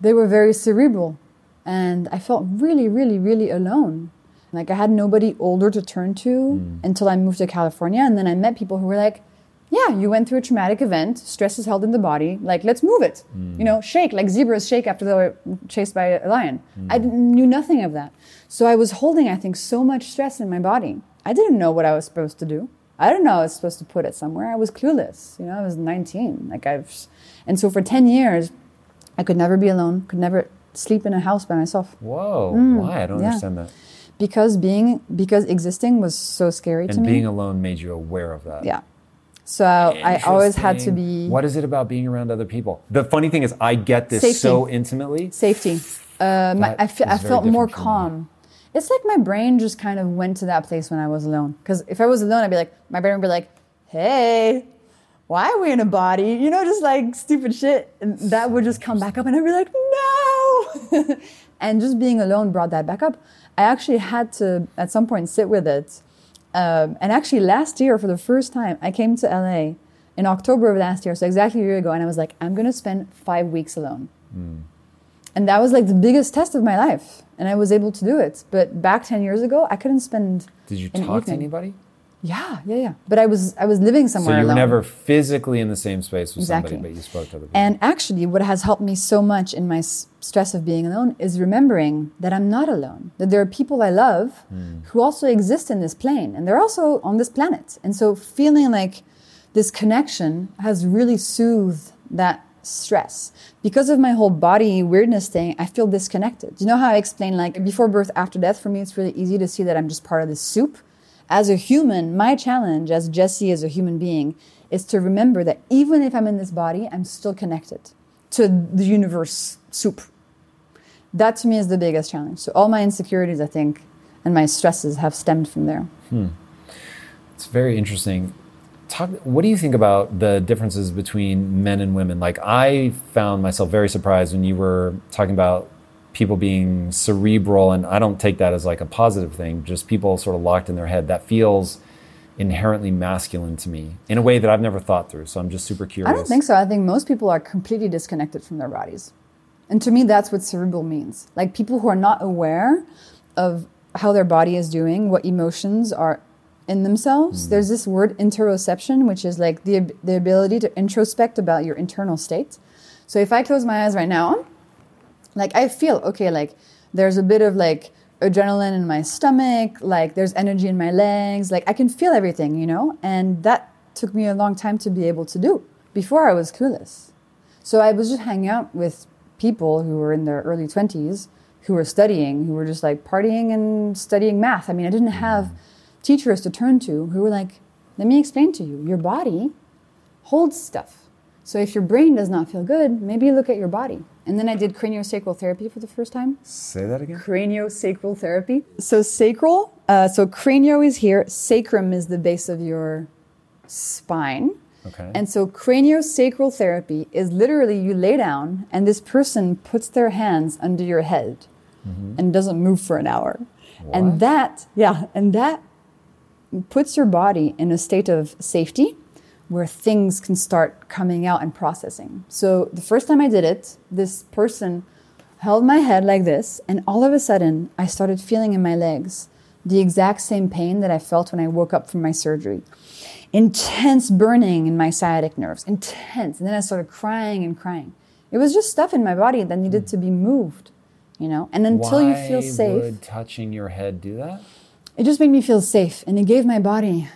they were very cerebral. And I felt really, really, really alone. Like I had nobody older to turn to mm. until I moved to California. And then I met people who were like, yeah, you went through a traumatic event. Stress is held in the body. Like, let's move it. Mm. You know, shake like zebras shake after they were chased by a lion. Mm. I didn't, knew nothing of that. So I was holding, I think, so much stress in my body. I didn't know what I was supposed to do. I didn't know I was supposed to put it somewhere. I was clueless. You know, I was 19. Like I've, and so for 10 years, I could never be alone. Could never sleep in a house by myself whoa mm, why i don't yeah. understand that because being because existing was so scary to me. and being alone made you aware of that yeah. So I always had to be What is it about being around other people? The funny thing is, I get this Safety. so intimately. safety. Uh, my, That I, fe- I felt more different from me. calm. It's like my brain just kind of went to that place when I was alone. Because if I was alone, I'd be like, my brain would be like, hey, why are we in a body? You know, just like stupid shit. And that would just come back up, and I'd be like, no. and just being alone brought that back up. I actually had to, at some point, sit with it. Um, and actually, last year, for the first time, I came to LA in October of last year, so exactly a year ago, and I was like, I'm going to spend five weeks alone. And that was like the biggest test of my life. And I was able to do it. But back 10 years ago, I couldn't spend. Did you talk to anybody? Yeah, yeah, yeah. But I was I was living somewhere. So you were alone. never physically in the same space with Exactly. somebody, but you spoke to other people. And actually, what has helped me so much in my s- stress of being alone is remembering that I'm not alone. That there are people I love hmm. who also exist in this plane, and they're also on this planet. And so, feeling like this connection has really soothed that stress. Because of my whole body weirdness thing, I feel disconnected. You know how I explain, like, before birth, after death, for me, it's really easy to see that I'm just part of this soup. As a human, my challenge as Jessie, as a human being, is to remember that even if I'm in this body, I'm still connected to the universe soup. That to me is the biggest challenge. So all my insecurities, I think, and my stresses have stemmed from there. Hmm. It's very interesting. talk. What do you think about the differences between men and women? Like, I found myself very surprised when you were talking about people being cerebral, and I don't take that as like a positive thing. Just people sort of locked in their head. That feels inherently masculine to me in a way that I've never thought through. So I'm just super curious. I don't think so. I think most people are completely disconnected from their bodies. And to me, that's what cerebral means. Like people who are not aware of how their body is doing, what emotions are in themselves. Mm. There's this word interoception, which is like the, the ability to introspect about your internal state. So if I close my eyes right now, like I feel, okay, like there's a bit of like adrenaline in my stomach, like there's energy in my legs, like I can feel everything, you know? And that took me a long time to be able to do. Before I was clueless. So I was just hanging out with people who were in their early 20s who were studying, who were just like partying and studying math. I mean, I didn't mm-hmm. have teachers to turn to who were like, let me explain to you, your body holds stuff. So if your brain does not feel good, maybe look at your body. And then I did craniosacral therapy for the first time. Say that again. Craniosacral therapy. So sacral, uh, so cranio is here, sacrum is the base of your spine. Okay. And so craniosacral therapy is literally you lay down and this person puts their hands under your head mm-hmm. and doesn't move for an hour. What? And that, yeah, and that puts your body in a state of safety where things can start coming out and processing. So the first time I did it, this person held my head like this, and all of a sudden I started feeling in my legs the exact same pain that I felt when I woke up from my surgery. Intense burning in my sciatic nerves, intense. And then I started crying and crying. It was just stuff in my body that needed hmm. to be moved, you know? And until Why you feel safe. would touching your head do that? It just made me feel safe and it gave my body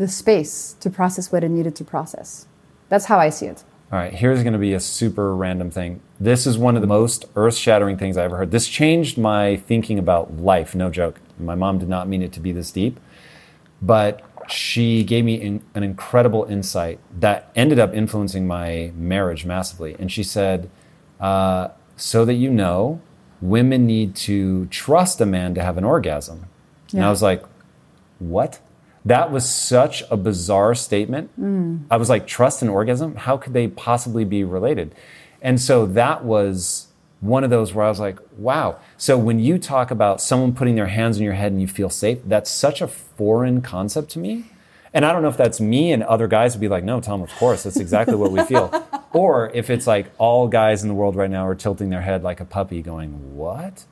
the space to process what it needed to process. That's how I see it. All right, here's going to be a super random thing. This is one of the most earth shattering things I ever heard. This changed my thinking about life, no joke. My mom did not mean it to be this deep, but she gave me in, an incredible insight that ended up influencing my marriage massively. And she said, uh, So that you know, women need to trust a man to have an orgasm. Yeah. And I was like, What? That was such a bizarre statement. Mm. I was like, trust and orgasm? How could they possibly be related? And so that was one of those where I was like, wow. So when you talk about someone putting their hands on your head and you feel safe, that's such a foreign concept to me. And I don't know if that's me and other guys would be like, no, Tom, of course, that's exactly what we feel. or if it's like all guys in the world right now are tilting their head like a puppy going, what?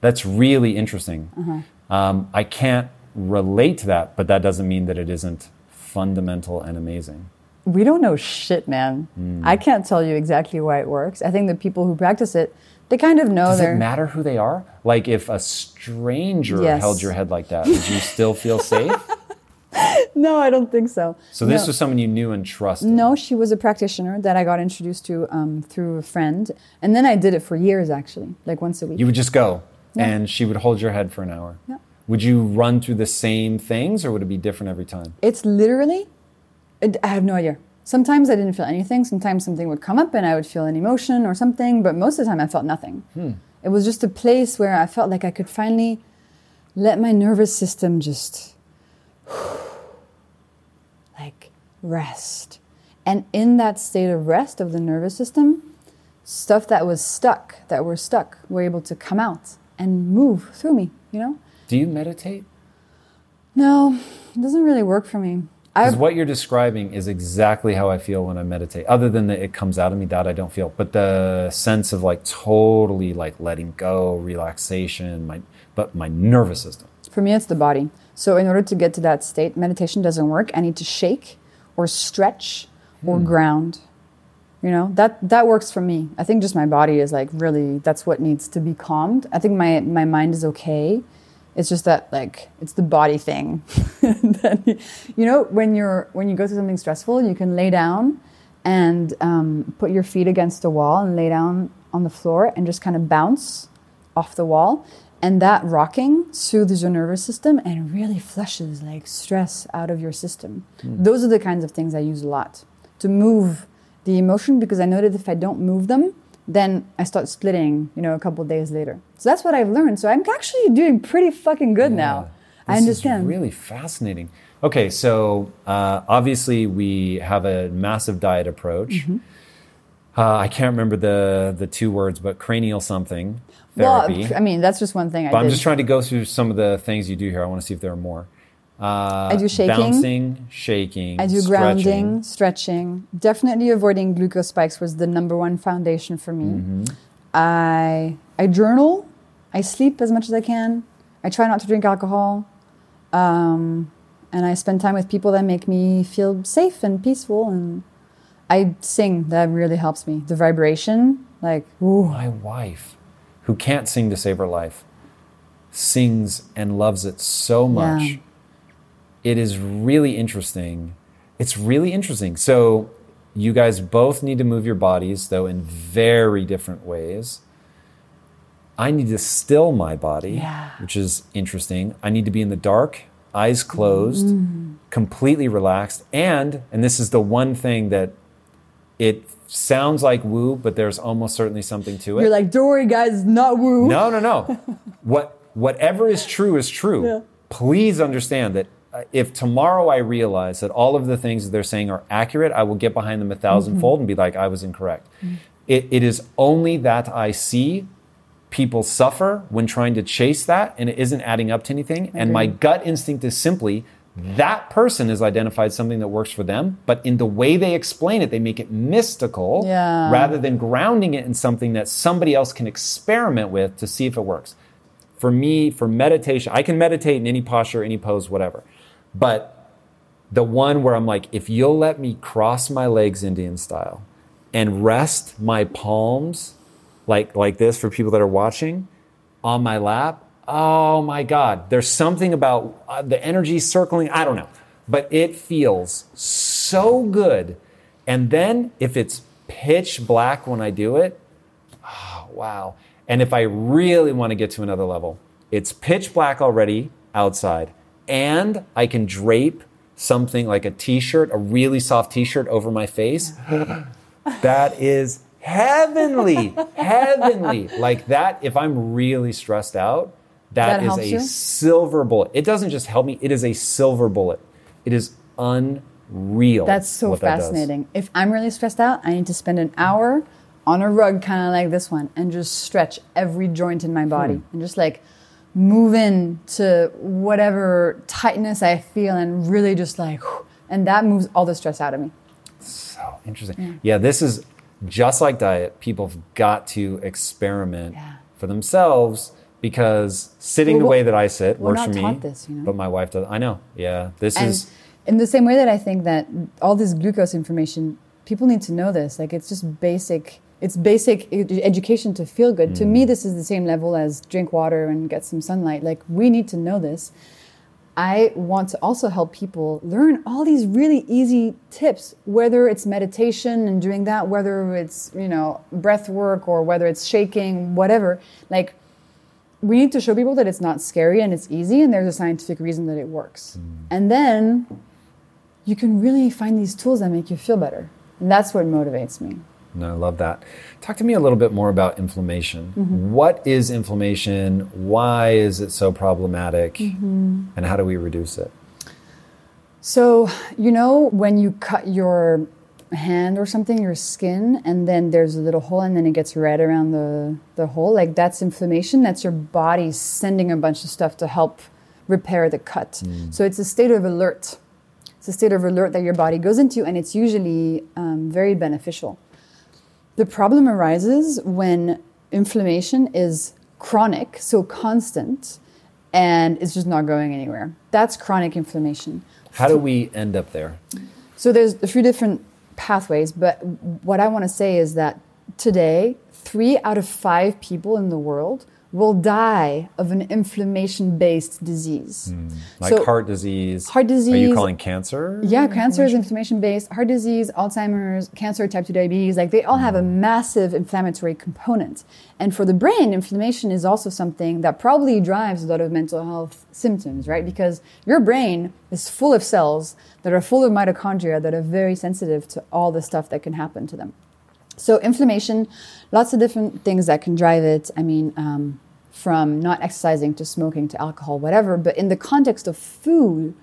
That's really interesting. Uh-huh. Um, I can't relate to that, but that doesn't mean that it isn't fundamental and amazing. We don't know shit, man. Mm. I can't tell you exactly why it works. I think the people who practice it, they kind of know. Does it matter who they are? Like if a stranger yes. held your head like that, would you still feel safe? no, I don't think so. So this no. was someone you knew and trusted. No, she was a practitioner that I got introduced to um, through a friend, and then I did it for years actually, like once a week. You would just go, yeah. and she would hold your head for an hour. Yeah. Would you run through the same things or would it be different every time? It's literally, I have no idea. Sometimes I didn't feel anything. Sometimes something would come up and I would feel an emotion or something, but most of the time I felt nothing. Hmm. It was just a place where I felt like I could finally let my nervous system just like rest. And in that state of rest of the nervous system, stuff that was stuck, that were stuck, were able to come out and move through me, you know? Do you meditate? No, it doesn't really work for me. Because what you're describing is exactly how I feel when I meditate. Other than that, it comes out of me that I don't feel, but the sense of like totally like letting go, relaxation, my but my nervous system. For me, it's the body. So in order to get to that state, meditation doesn't work. I need to shake or stretch or hmm. ground. You know that that works for me. I think just my body is like really that's what needs to be calmed. I think my my mind is okay it's just that like it's the body thing. you know, when you're when you go through something stressful, you can lay down and um, put your feet against the wall and lay down on the floor and just kind of bounce off the wall. And that rocking soothes your nervous system and really flushes like stress out of your system. Mm. Those are the kinds of things I use a lot to move the emotion because I know that if I don't move them, then I start splitting, you know, a couple days later. So that's what I've learned. So I'm actually doing pretty fucking good yeah, now. I understand. really fascinating. Okay, so uh, obviously we have a massive diet approach. Mm-hmm. Uh, I can't remember the the two words, but cranial something therapy. Well. I mean, that's just one thing I but I'm just trying to go through some of the things you do here. I want to see if there are more. Uh, I do shaking. bouncing, shaking. I do stretching. grounding, stretching. Definitely avoiding glucose spikes was the number one foundation for me. Mm-hmm. I I journal. I sleep as much as I can. I try not to drink alcohol. Um, and I spend time with people that make me feel safe and peaceful. And I sing. That really helps me. The vibration, like, ooh, My wife, who can't sing to save her life, sings and loves it so much. Yeah. It is really interesting. It's really interesting. So, you guys both need to move your bodies, though, in very different ways. I need to still my body, Yeah. which is interesting. I need to be in the dark, eyes closed, mm. completely relaxed. And, and this is the one thing that it sounds like woo, but there's almost certainly something to it. you're like, don't worry, guys, not woo. No, no, no. what whatever is true is true. Yeah. Please understand that Uh, if tomorrow I realize that all of the things that they're saying are accurate, I will get behind them a 1000 mm-hmm. fold and be like, I was incorrect. Mm-hmm. It, it is only that I see people suffer when trying to chase that and it isn't adding up to anything. And my gut instinct is simply that person has identified something that works for them, but in the way they explain it, they make it mystical Yeah. rather than grounding it in something that somebody else can experiment with to see if it works. For me, for meditation, I can meditate in any posture, any pose, whatever. But the one where I'm like, if you'll let me cross my legs Indian style and rest my palms like like this for people that are watching on my lap, oh my god, there's something about uh, the energy circling, I don't know. But it feels so good. And then if it's pitch black when I do it, oh, wow. And if I really want to get to another level, it's pitch black already outside, and I can drape something like a t shirt, a really soft t shirt over my face. that is heavenly, heavenly. Like that, if I'm really stressed out, That that is a you? silver bullet. It doesn't just help me, it is a silver bullet. It is unreal. That's so what that does. fascinating. If I'm really stressed out, I need to spend an hour on a rug, kind of like this one, and just stretch every joint in my body Hmm. and just like move in to whatever tightness I feel and really just like, and that moves all the stress out of me. So interesting. Yeah. this is just like diet. People have got to experiment Yeah. for themselves because sitting Well, the way that I sit works for me. this, you know? But my wife does. I know. Yeah. This And is. in the same way that I think that all this glucose information, people need to know this. Like it's just basic. It's basic education to feel good. To Mm. me, this is the same level as drink water and get some sunlight. Like we need to know this. I want to also help people learn all these really easy tips, whether it's meditation and doing that, whether it's, you know, breath work or whether it's shaking, whatever. Like we need to show people that it's not scary and it's easy and there's a scientific reason that it works. And then you can really find these tools that make you feel better. And that's what motivates me. No, I love that. Talk to me a little bit more about inflammation. Mm-hmm. What is inflammation? Why is it so problematic? Mm-hmm. And how do we reduce it? So, you know, when you cut your hand or something, your skin, and then there's a little hole and then it gets red around the, the hole, like that's inflammation. That's your body sending a bunch of stuff to help repair the cut. So it's a state of alert. It's a state of alert that your body goes into, and it's usually um, very beneficial. The problem arises when inflammation is chronic, so constant, and it's just not going anywhere. That's chronic inflammation. How do we end up there? So there's a few different pathways, but what I want to say is that today, three out of five people in the world will die of an inflammation-based disease. Hmm. Like So- heart disease? Heart disease. Are you calling cancer? Yeah, cancer is inflammation based. Heart disease, Alzheimer's, cancer, type 2 diabetes, like they all have a hmm. massive inflammatory component. And for the brain, inflammation is also something that probably drives a lot of mental health symptoms, right? Because your brain is full of cells that are full of mitochondria that are very sensitive to all the stuff that can happen to them. So inflammation, lots of different things that can drive it. I mean, um, from not exercising to smoking to alcohol, whatever. But in the context of food,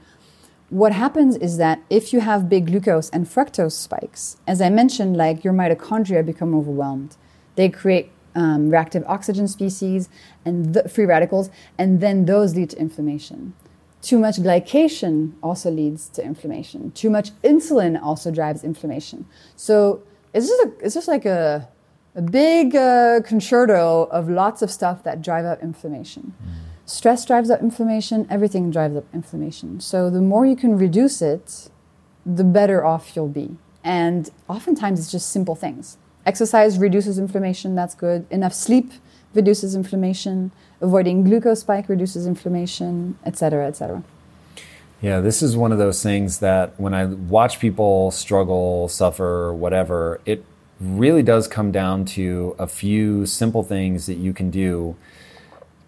what happens is that if you have big glucose and fructose spikes, as I mentioned, like your mitochondria become overwhelmed. They create um, reactive oxygen species and free radicals, and then those lead to inflammation. Too much glycation also leads to inflammation. Too much insulin also drives inflammation. So it's just, a, it's just like a, a big uh, concerto of lots of stuff that drive up inflammation. Mm. Stress drives up inflammation, everything drives up inflammation. So the more you can reduce it, the better off you'll be. And oftentimes it's just simple things. Exercise reduces inflammation, that's good. Enough sleep reduces inflammation. Avoiding glucose spike reduces inflammation, etc., etc. Yeah, this is one of those things that when I watch people struggle, suffer, whatever, it really does come down to a few simple things that you can do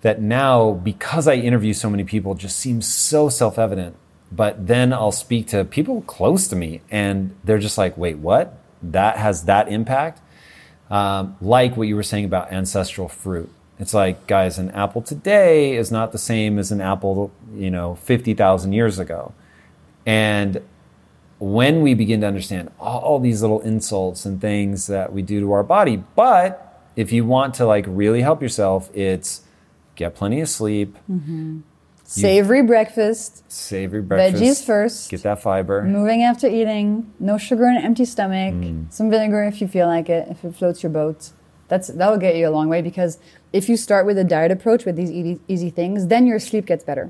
that now, because I interview so many people, just seems so self evident. But then I'll speak to people close to me and they're just like, wait, what? That has that impact? Um, like what you were saying about ancestral fruit. It's like, guys, an apple today is not the same as an apple, you know, 50,000 years ago. And when we begin to understand all these little insults and things that we do to our body, but if you want to like really help yourself, it's get plenty of sleep. Mm-hmm. Savory breakfast. Savory breakfast. Veggies first. Get that fiber. Moving after eating. No sugar in an empty stomach. Mm. Some vinegar if you feel like it, if it floats your boat. That's that'll get you a long way because if you start with a diet approach with these easy, easy things, then your sleep gets better,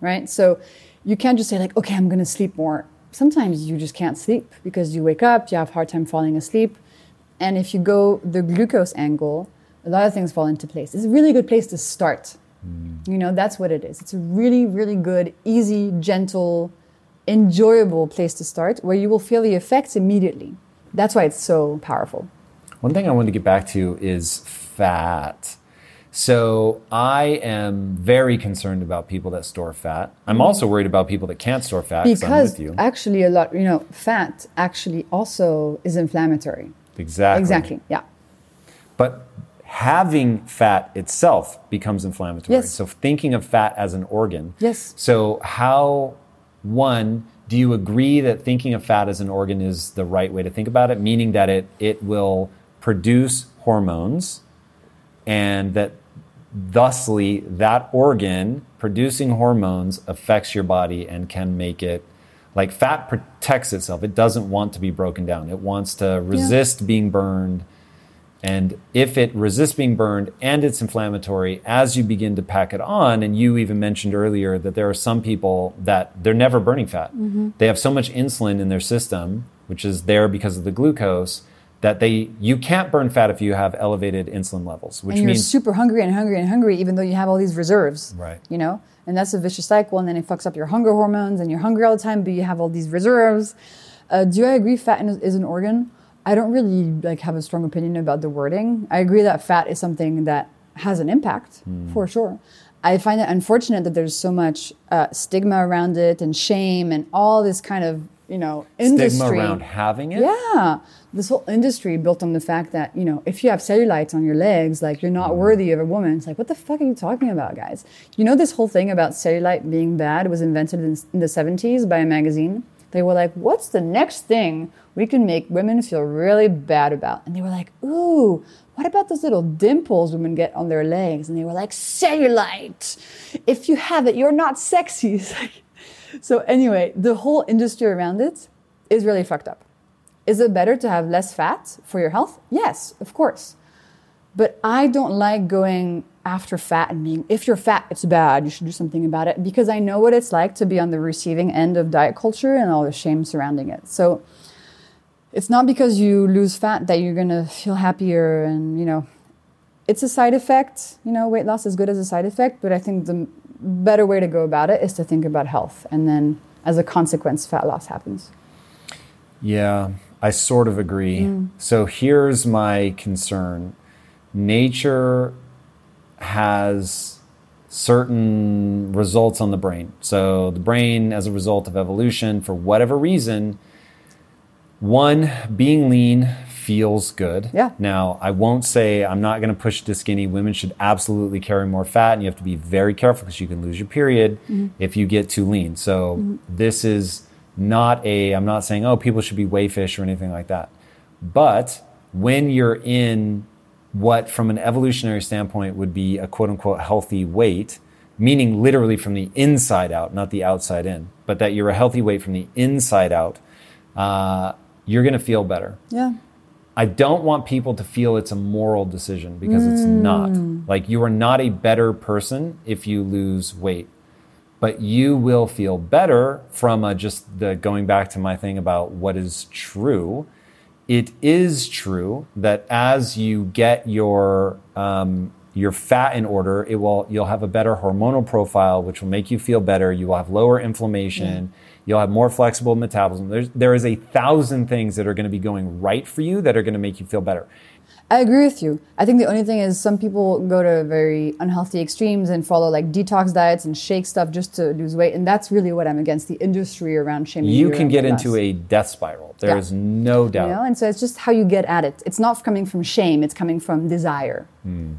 right? So you can't just say like, okay, I'm going to sleep more. Sometimes you just can't sleep because you wake up, you have a hard time falling asleep, and if you go the glucose angle, a lot of things fall into place. It's a really good place to start. Mm. You know, that's what it is. It's a really, really good, easy, gentle, enjoyable place to start where you will feel the effects immediately. That's why it's so powerful. One thing I wanted to get back to is fat. So I am very concerned about people that store fat. I'm also worried about people that can't store fat because actually a lot, you know, fat actually also is inflammatory. Exactly. Exactly. Yeah. But having fat itself becomes inflammatory. Yes. So thinking of fat as an organ. Yes. So how one do you agree that thinking of fat as an organ is the right way to think about it meaning that it it will produce hormones and that thusly that organ producing hormones affects your body and can make it like fat protects itself it doesn't want to be broken down it wants to resist yeah. being burned and if it resists being burned and it's inflammatory, as you begin to pack it on, and you even mentioned earlier that there are some people that they're never burning fat. Mm-hmm. They have so much insulin in their system, which is there because of the glucose, that they you can't burn fat if you have elevated insulin levels, which and you're means super hungry and hungry and hungry, even though you have all these reserves. Right. You know, and that's a vicious cycle, and then it fucks up your hunger hormones, and you're hungry all the time, but you have all these reserves. Uh, do I agree fat is an organ? I don't really like have a strong opinion about the wording. I agree that fat is something that has an impact mm. for sure. I find it unfortunate that there's so much uh, stigma around it and shame and all this kind of you know industry stigma around having it. Yeah, this whole industry built on the fact that you know if you have cellulite on your legs, like you're not mm. worthy of a woman. It's like what the fuck are you talking about, guys? You know this whole thing about cellulite being bad was invented in, in the 70s by a magazine. They were like, what's the next thing we can make women feel really bad about. And they were like, ooh, what about those little dimples women get on their legs? And they were like, cellulite. If you have it, you're not sexy. so anyway, the whole industry around it is really fucked up. Is it better to have less fat for your health? Yes, of course. But I don't like going after fat and being, if you're fat, it's bad, you should do something about it, because I know what it's like to be on the receiving end of diet culture and all the shame surrounding it. So it's not because you lose fat that you're going to feel happier and you know it's a side effect you know weight loss is good as a side effect but i think the better way to go about it is to think about health and then as a consequence fat loss happens. Yeah i sort of agree. Mm. so here's my concern. Nature has certain results on the brain. So the brain as a result of evolution for whatever reason one, being lean feels good. Yeah. Now, I won't say I'm not going to push to skinny. Women should absolutely carry more fat, and you have to be very careful because you can lose your period if you get too lean. So, this is not a, I'm not saying, oh, people should be wayfish or anything like that. But when you're in what, from an evolutionary standpoint, would be a quote unquote healthy weight, meaning literally from the inside out, not the outside in, but that you're a healthy weight from the inside out, uh, you're going to feel better. Yeah. I don't want people to feel it's a moral decision because it's not. Like you are not a better person if you lose weight. But you will feel better from a, just the going back to my thing about what is true. It is true that as you get your um, your fat in order, it will you'll have a better hormonal profile, which will make you feel better. You will have lower inflammation. You'll have more flexible metabolism. There's, there is a thousand things that are going to be going right for you that are going to make you feel better. I agree with you. I think the only thing is some people go to very unhealthy extremes and follow like detox diets and shake stuff just to lose weight, and that's really what I'm against the industry around shaming. You you can get into a death spiral. There Yeah. is no doubt. you know, and so it's just how you get at it. It's not coming from shame; it's coming from desire. Hmm.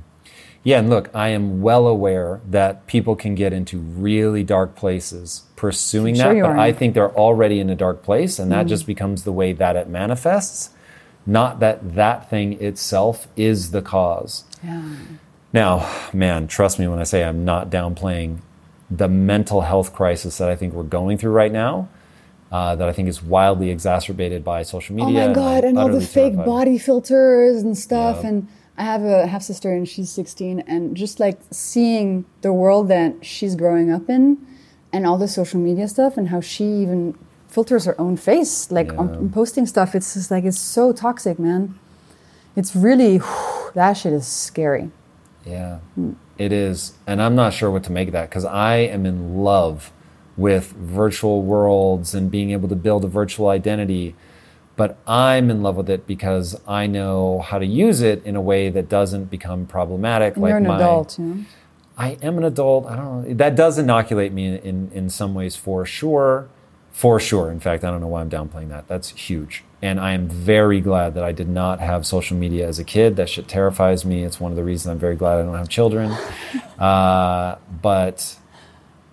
Yeah, and look, I am well aware that people can get into really dark places pursuing Sure that, but are. I think they're already in a dark place, and that just becomes the way that it manifests, not that that thing itself is the cause. Yeah. Now, man, trust me when I say I'm not downplaying the mental health crisis that I think we're going through right now. Uh, that I think is wildly exacerbated by social media. Oh my god, I'm and all the fake terrified. body filters and stuff. Yeah. And I have a half sister, and she's 16, and just like seeing the world that she's growing up in, and all the social media stuff, and how she even filters her own face, like Yeah. on posting stuff. It's just like it's so toxic, man. It's really that shit is scary. Yeah, it is. And I'm not sure what to make of that because I am in love with virtual worlds and being able to build a virtual identity. But I'm in love with it because I know how to use it in a way that doesn't become problematic. And you're an my, adult, you know. I am an adult. I don't know. That does inoculate me in, in, in some ways for sure. For sure. In fact, I don't know why I'm downplaying that. That's huge. And I am very glad that I did not have social media as a kid. That shit terrifies me. It's one of the reasons I'm very glad I don't have children. Uh, but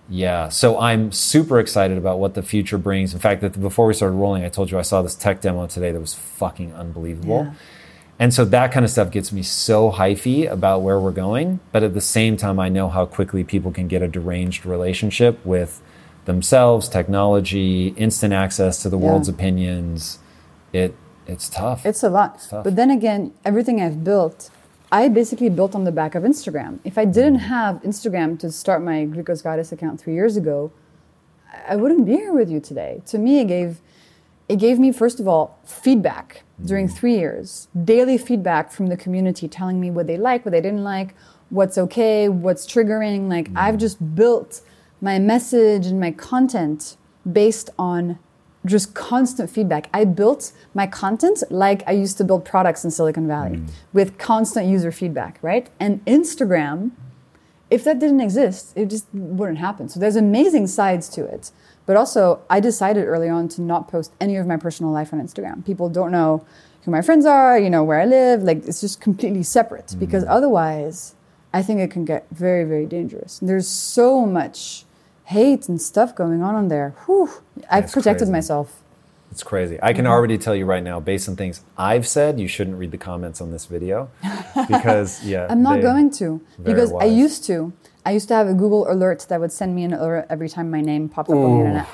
yeah, so I'm super excited about what the future brings. In fact, that before we started rolling, I told you I saw this tech demo today that was fucking unbelievable. Yeah. And so that kind of stuff gets me so hyphy about where we're going. But at the same time, I know how quickly people can get a deranged relationship with themselves, technology, instant access to the Yeah. world's opinions. It it's tough. It's a lot. tough. But then again, everything I've built, I basically built on the back of Instagram. If I didn't have Instagram to start my Glucose Goddess account three years ago, I wouldn't be here with you today. To me, it gave it gave me first of all feedback during mm. three years, daily feedback from the community, telling me what they like, what they didn't like, what's okay, what's triggering. Like I've mm. just built my message and my content based on just constant feedback. I built my content like I used to build products in Silicon Valley mm. with constant user feedback, right? And Instagram, if that didn't exist, it just wouldn't happen. So there's amazing sides to it. But also, I decided early on to not post any of my personal life on Instagram. People don't know who my friends are, you know, where I live. Like, it's just completely separate mm. because otherwise, I think it can get very, very dangerous. There's so much hate and stuff going on on there. Whew. I've That's protected crazy. myself. It's crazy. I can mm-hmm. already tell you right now, based on things I've said, you shouldn't read the comments on this video because yeah, I'm not going to because I used to. I used to have a Google alert that would send me an alert every time my name popped up on the internet.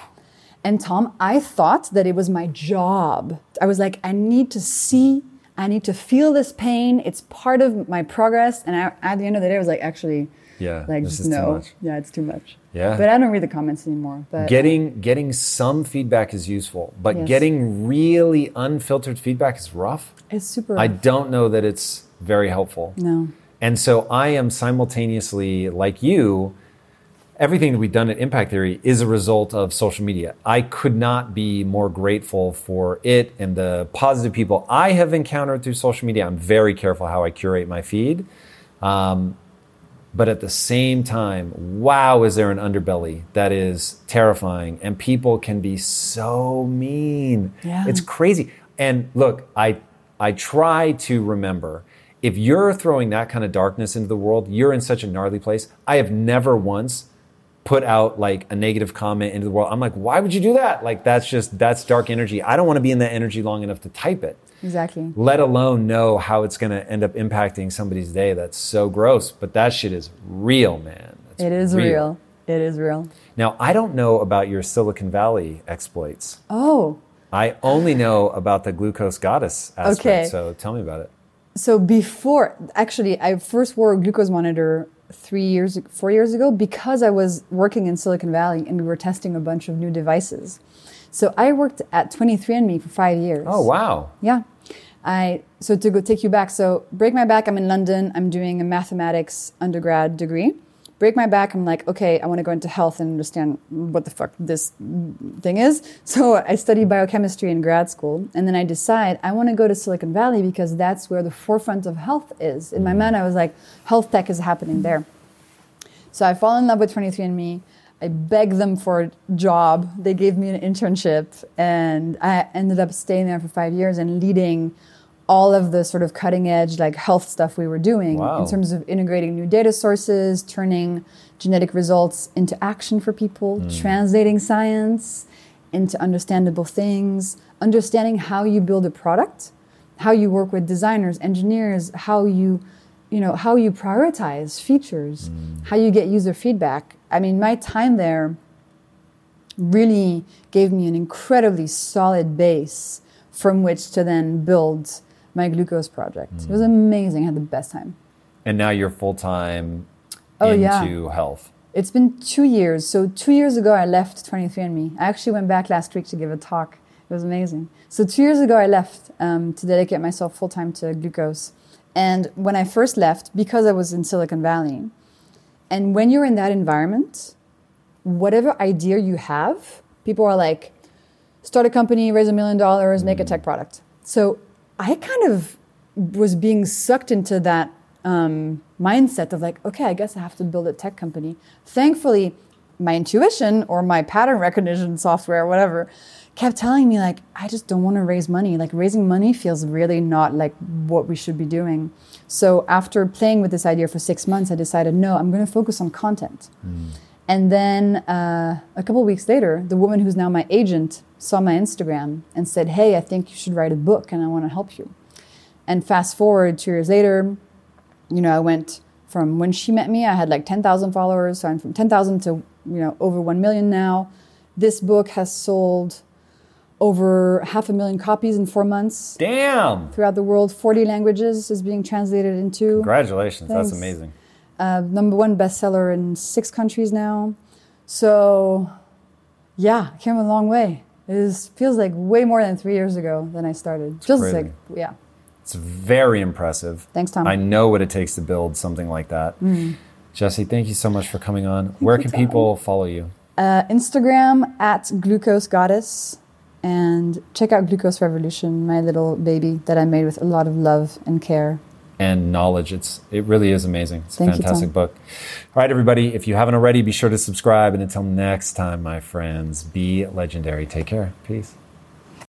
And Tom, I thought that it was my job. I was like, I need to see, I need to feel this pain. It's part of my progress. And I, at the end of the day, I was like, actually, Yeah, like just no, much. yeah, it's too much. Yeah. but I don't read the comments anymore. But Getting getting some feedback is useful, but Yes. getting really unfiltered feedback is rough. it's super. I don't know that it's very helpful. no. And so I am simultaneously, like you, everything that we've done at Impact Theory is a result of social media. I could not be more grateful for it and the positive people I have encountered through social media. I'm very careful how I curate my feed. Um, but at the same time, wow, is there an underbelly that is terrifying? And people can be so mean. Yeah. It's crazy. And look, I I try to remember if you're throwing that kind of darkness into the world, you're in such a gnarly place. I have never once put out like a negative comment into the world. I'm like, why would you do that? Like that's just that's dark energy. I don't want to be in that energy long enough to type it. Exactly. Let alone know how it's going to end up impacting somebody's day. That's so gross, but that shit is real, man. That's It is real. It is real. Now, I don't know about your Silicon Valley exploits. Oh, I only know about the glucose goddess aspect. Okay. So tell me about it. so before actually, I first wore a glucose monitor three years, four years ago because I was working in Silicon Valley and we were testing a bunch of new devices. So I worked at 23andMe for five years. Oh, wow. Yeah. I so to go take you back. So break my back. I'm in London. I'm doing a mathematics undergrad degree. Break my back. I'm like, okay, I want to go into health and understand what the fuck this thing is. So I study biochemistry in grad school, and then I decide I want to go to Silicon Valley because that's where the forefront of health is. In my mm. mind, I was like, health tech is happening there. So I fall in love with 23andMe. I begged them for a job. They gave me an internship, and I ended up staying there for five years and leading all of the sort of cutting edge like health stuff we were doing Wow. in terms of integrating new data sources, turning genetic results into action for people, hmm. translating science into understandable things, understanding how you build a product, how you work with designers, engineers, how you you know how you prioritize features, how you get user feedback. I mean, my time there really gave me an incredibly solid base from which to then build my glucose project. It was amazing. I had the best time. And now you're full time Oh, into yeah. health. It's been two years. So two years ago, I left 23andMe. I actually went back last week to give a talk. It was amazing. So two years ago, I left um, to dedicate myself full time to glucose. And when I first left, because I was in Silicon Valley, and when you're in that environment, whatever idea you have, people are like, start a company, raise a million dollars, make a tech product. So I kind of was being sucked into that um, mindset of like, okay, I guess I have to build a tech company. Thankfully, my intuition or my pattern recognition software, whatever, kept telling me like, I just don't want to raise money. Like raising money feels really not like what we should be doing. So after playing with this idea for six months, I decided, no, I'm going to focus on content. And then uh, a couple weeks later, the woman who's now my agent saw my Instagram and said, Hey, I think you should write a book and I want to help you. And fast forward two years later, you know, I went from when she met me, I had like 10,000 followers. So I'm from 10,000 to, you know, over 1 million now. This book has sold over half a million copies in four months Damn. throughout the world. 40 languages is being translated into Congratulations. That's amazing. uh, number one bestseller in six countries now. So, yeah, came a long way. It is, feels like way more than three years ago than I started. Just crazy. like, yeah. It's very impressive. Thanks, Tom. I know what it takes to build something like that. Jessie, thank you so much for coming on. Where can Tom. people follow you? Uh, Instagram at glucose goddess and check out Glucose Revolution, my little baby that I made with a lot of love and care. and knowledge. It's it really is amazing. It's a Thank fantastic Tom. book. All right, everybody, if you haven't already, be sure to subscribe. And until next time, my friends, be legendary. Take care. Peace.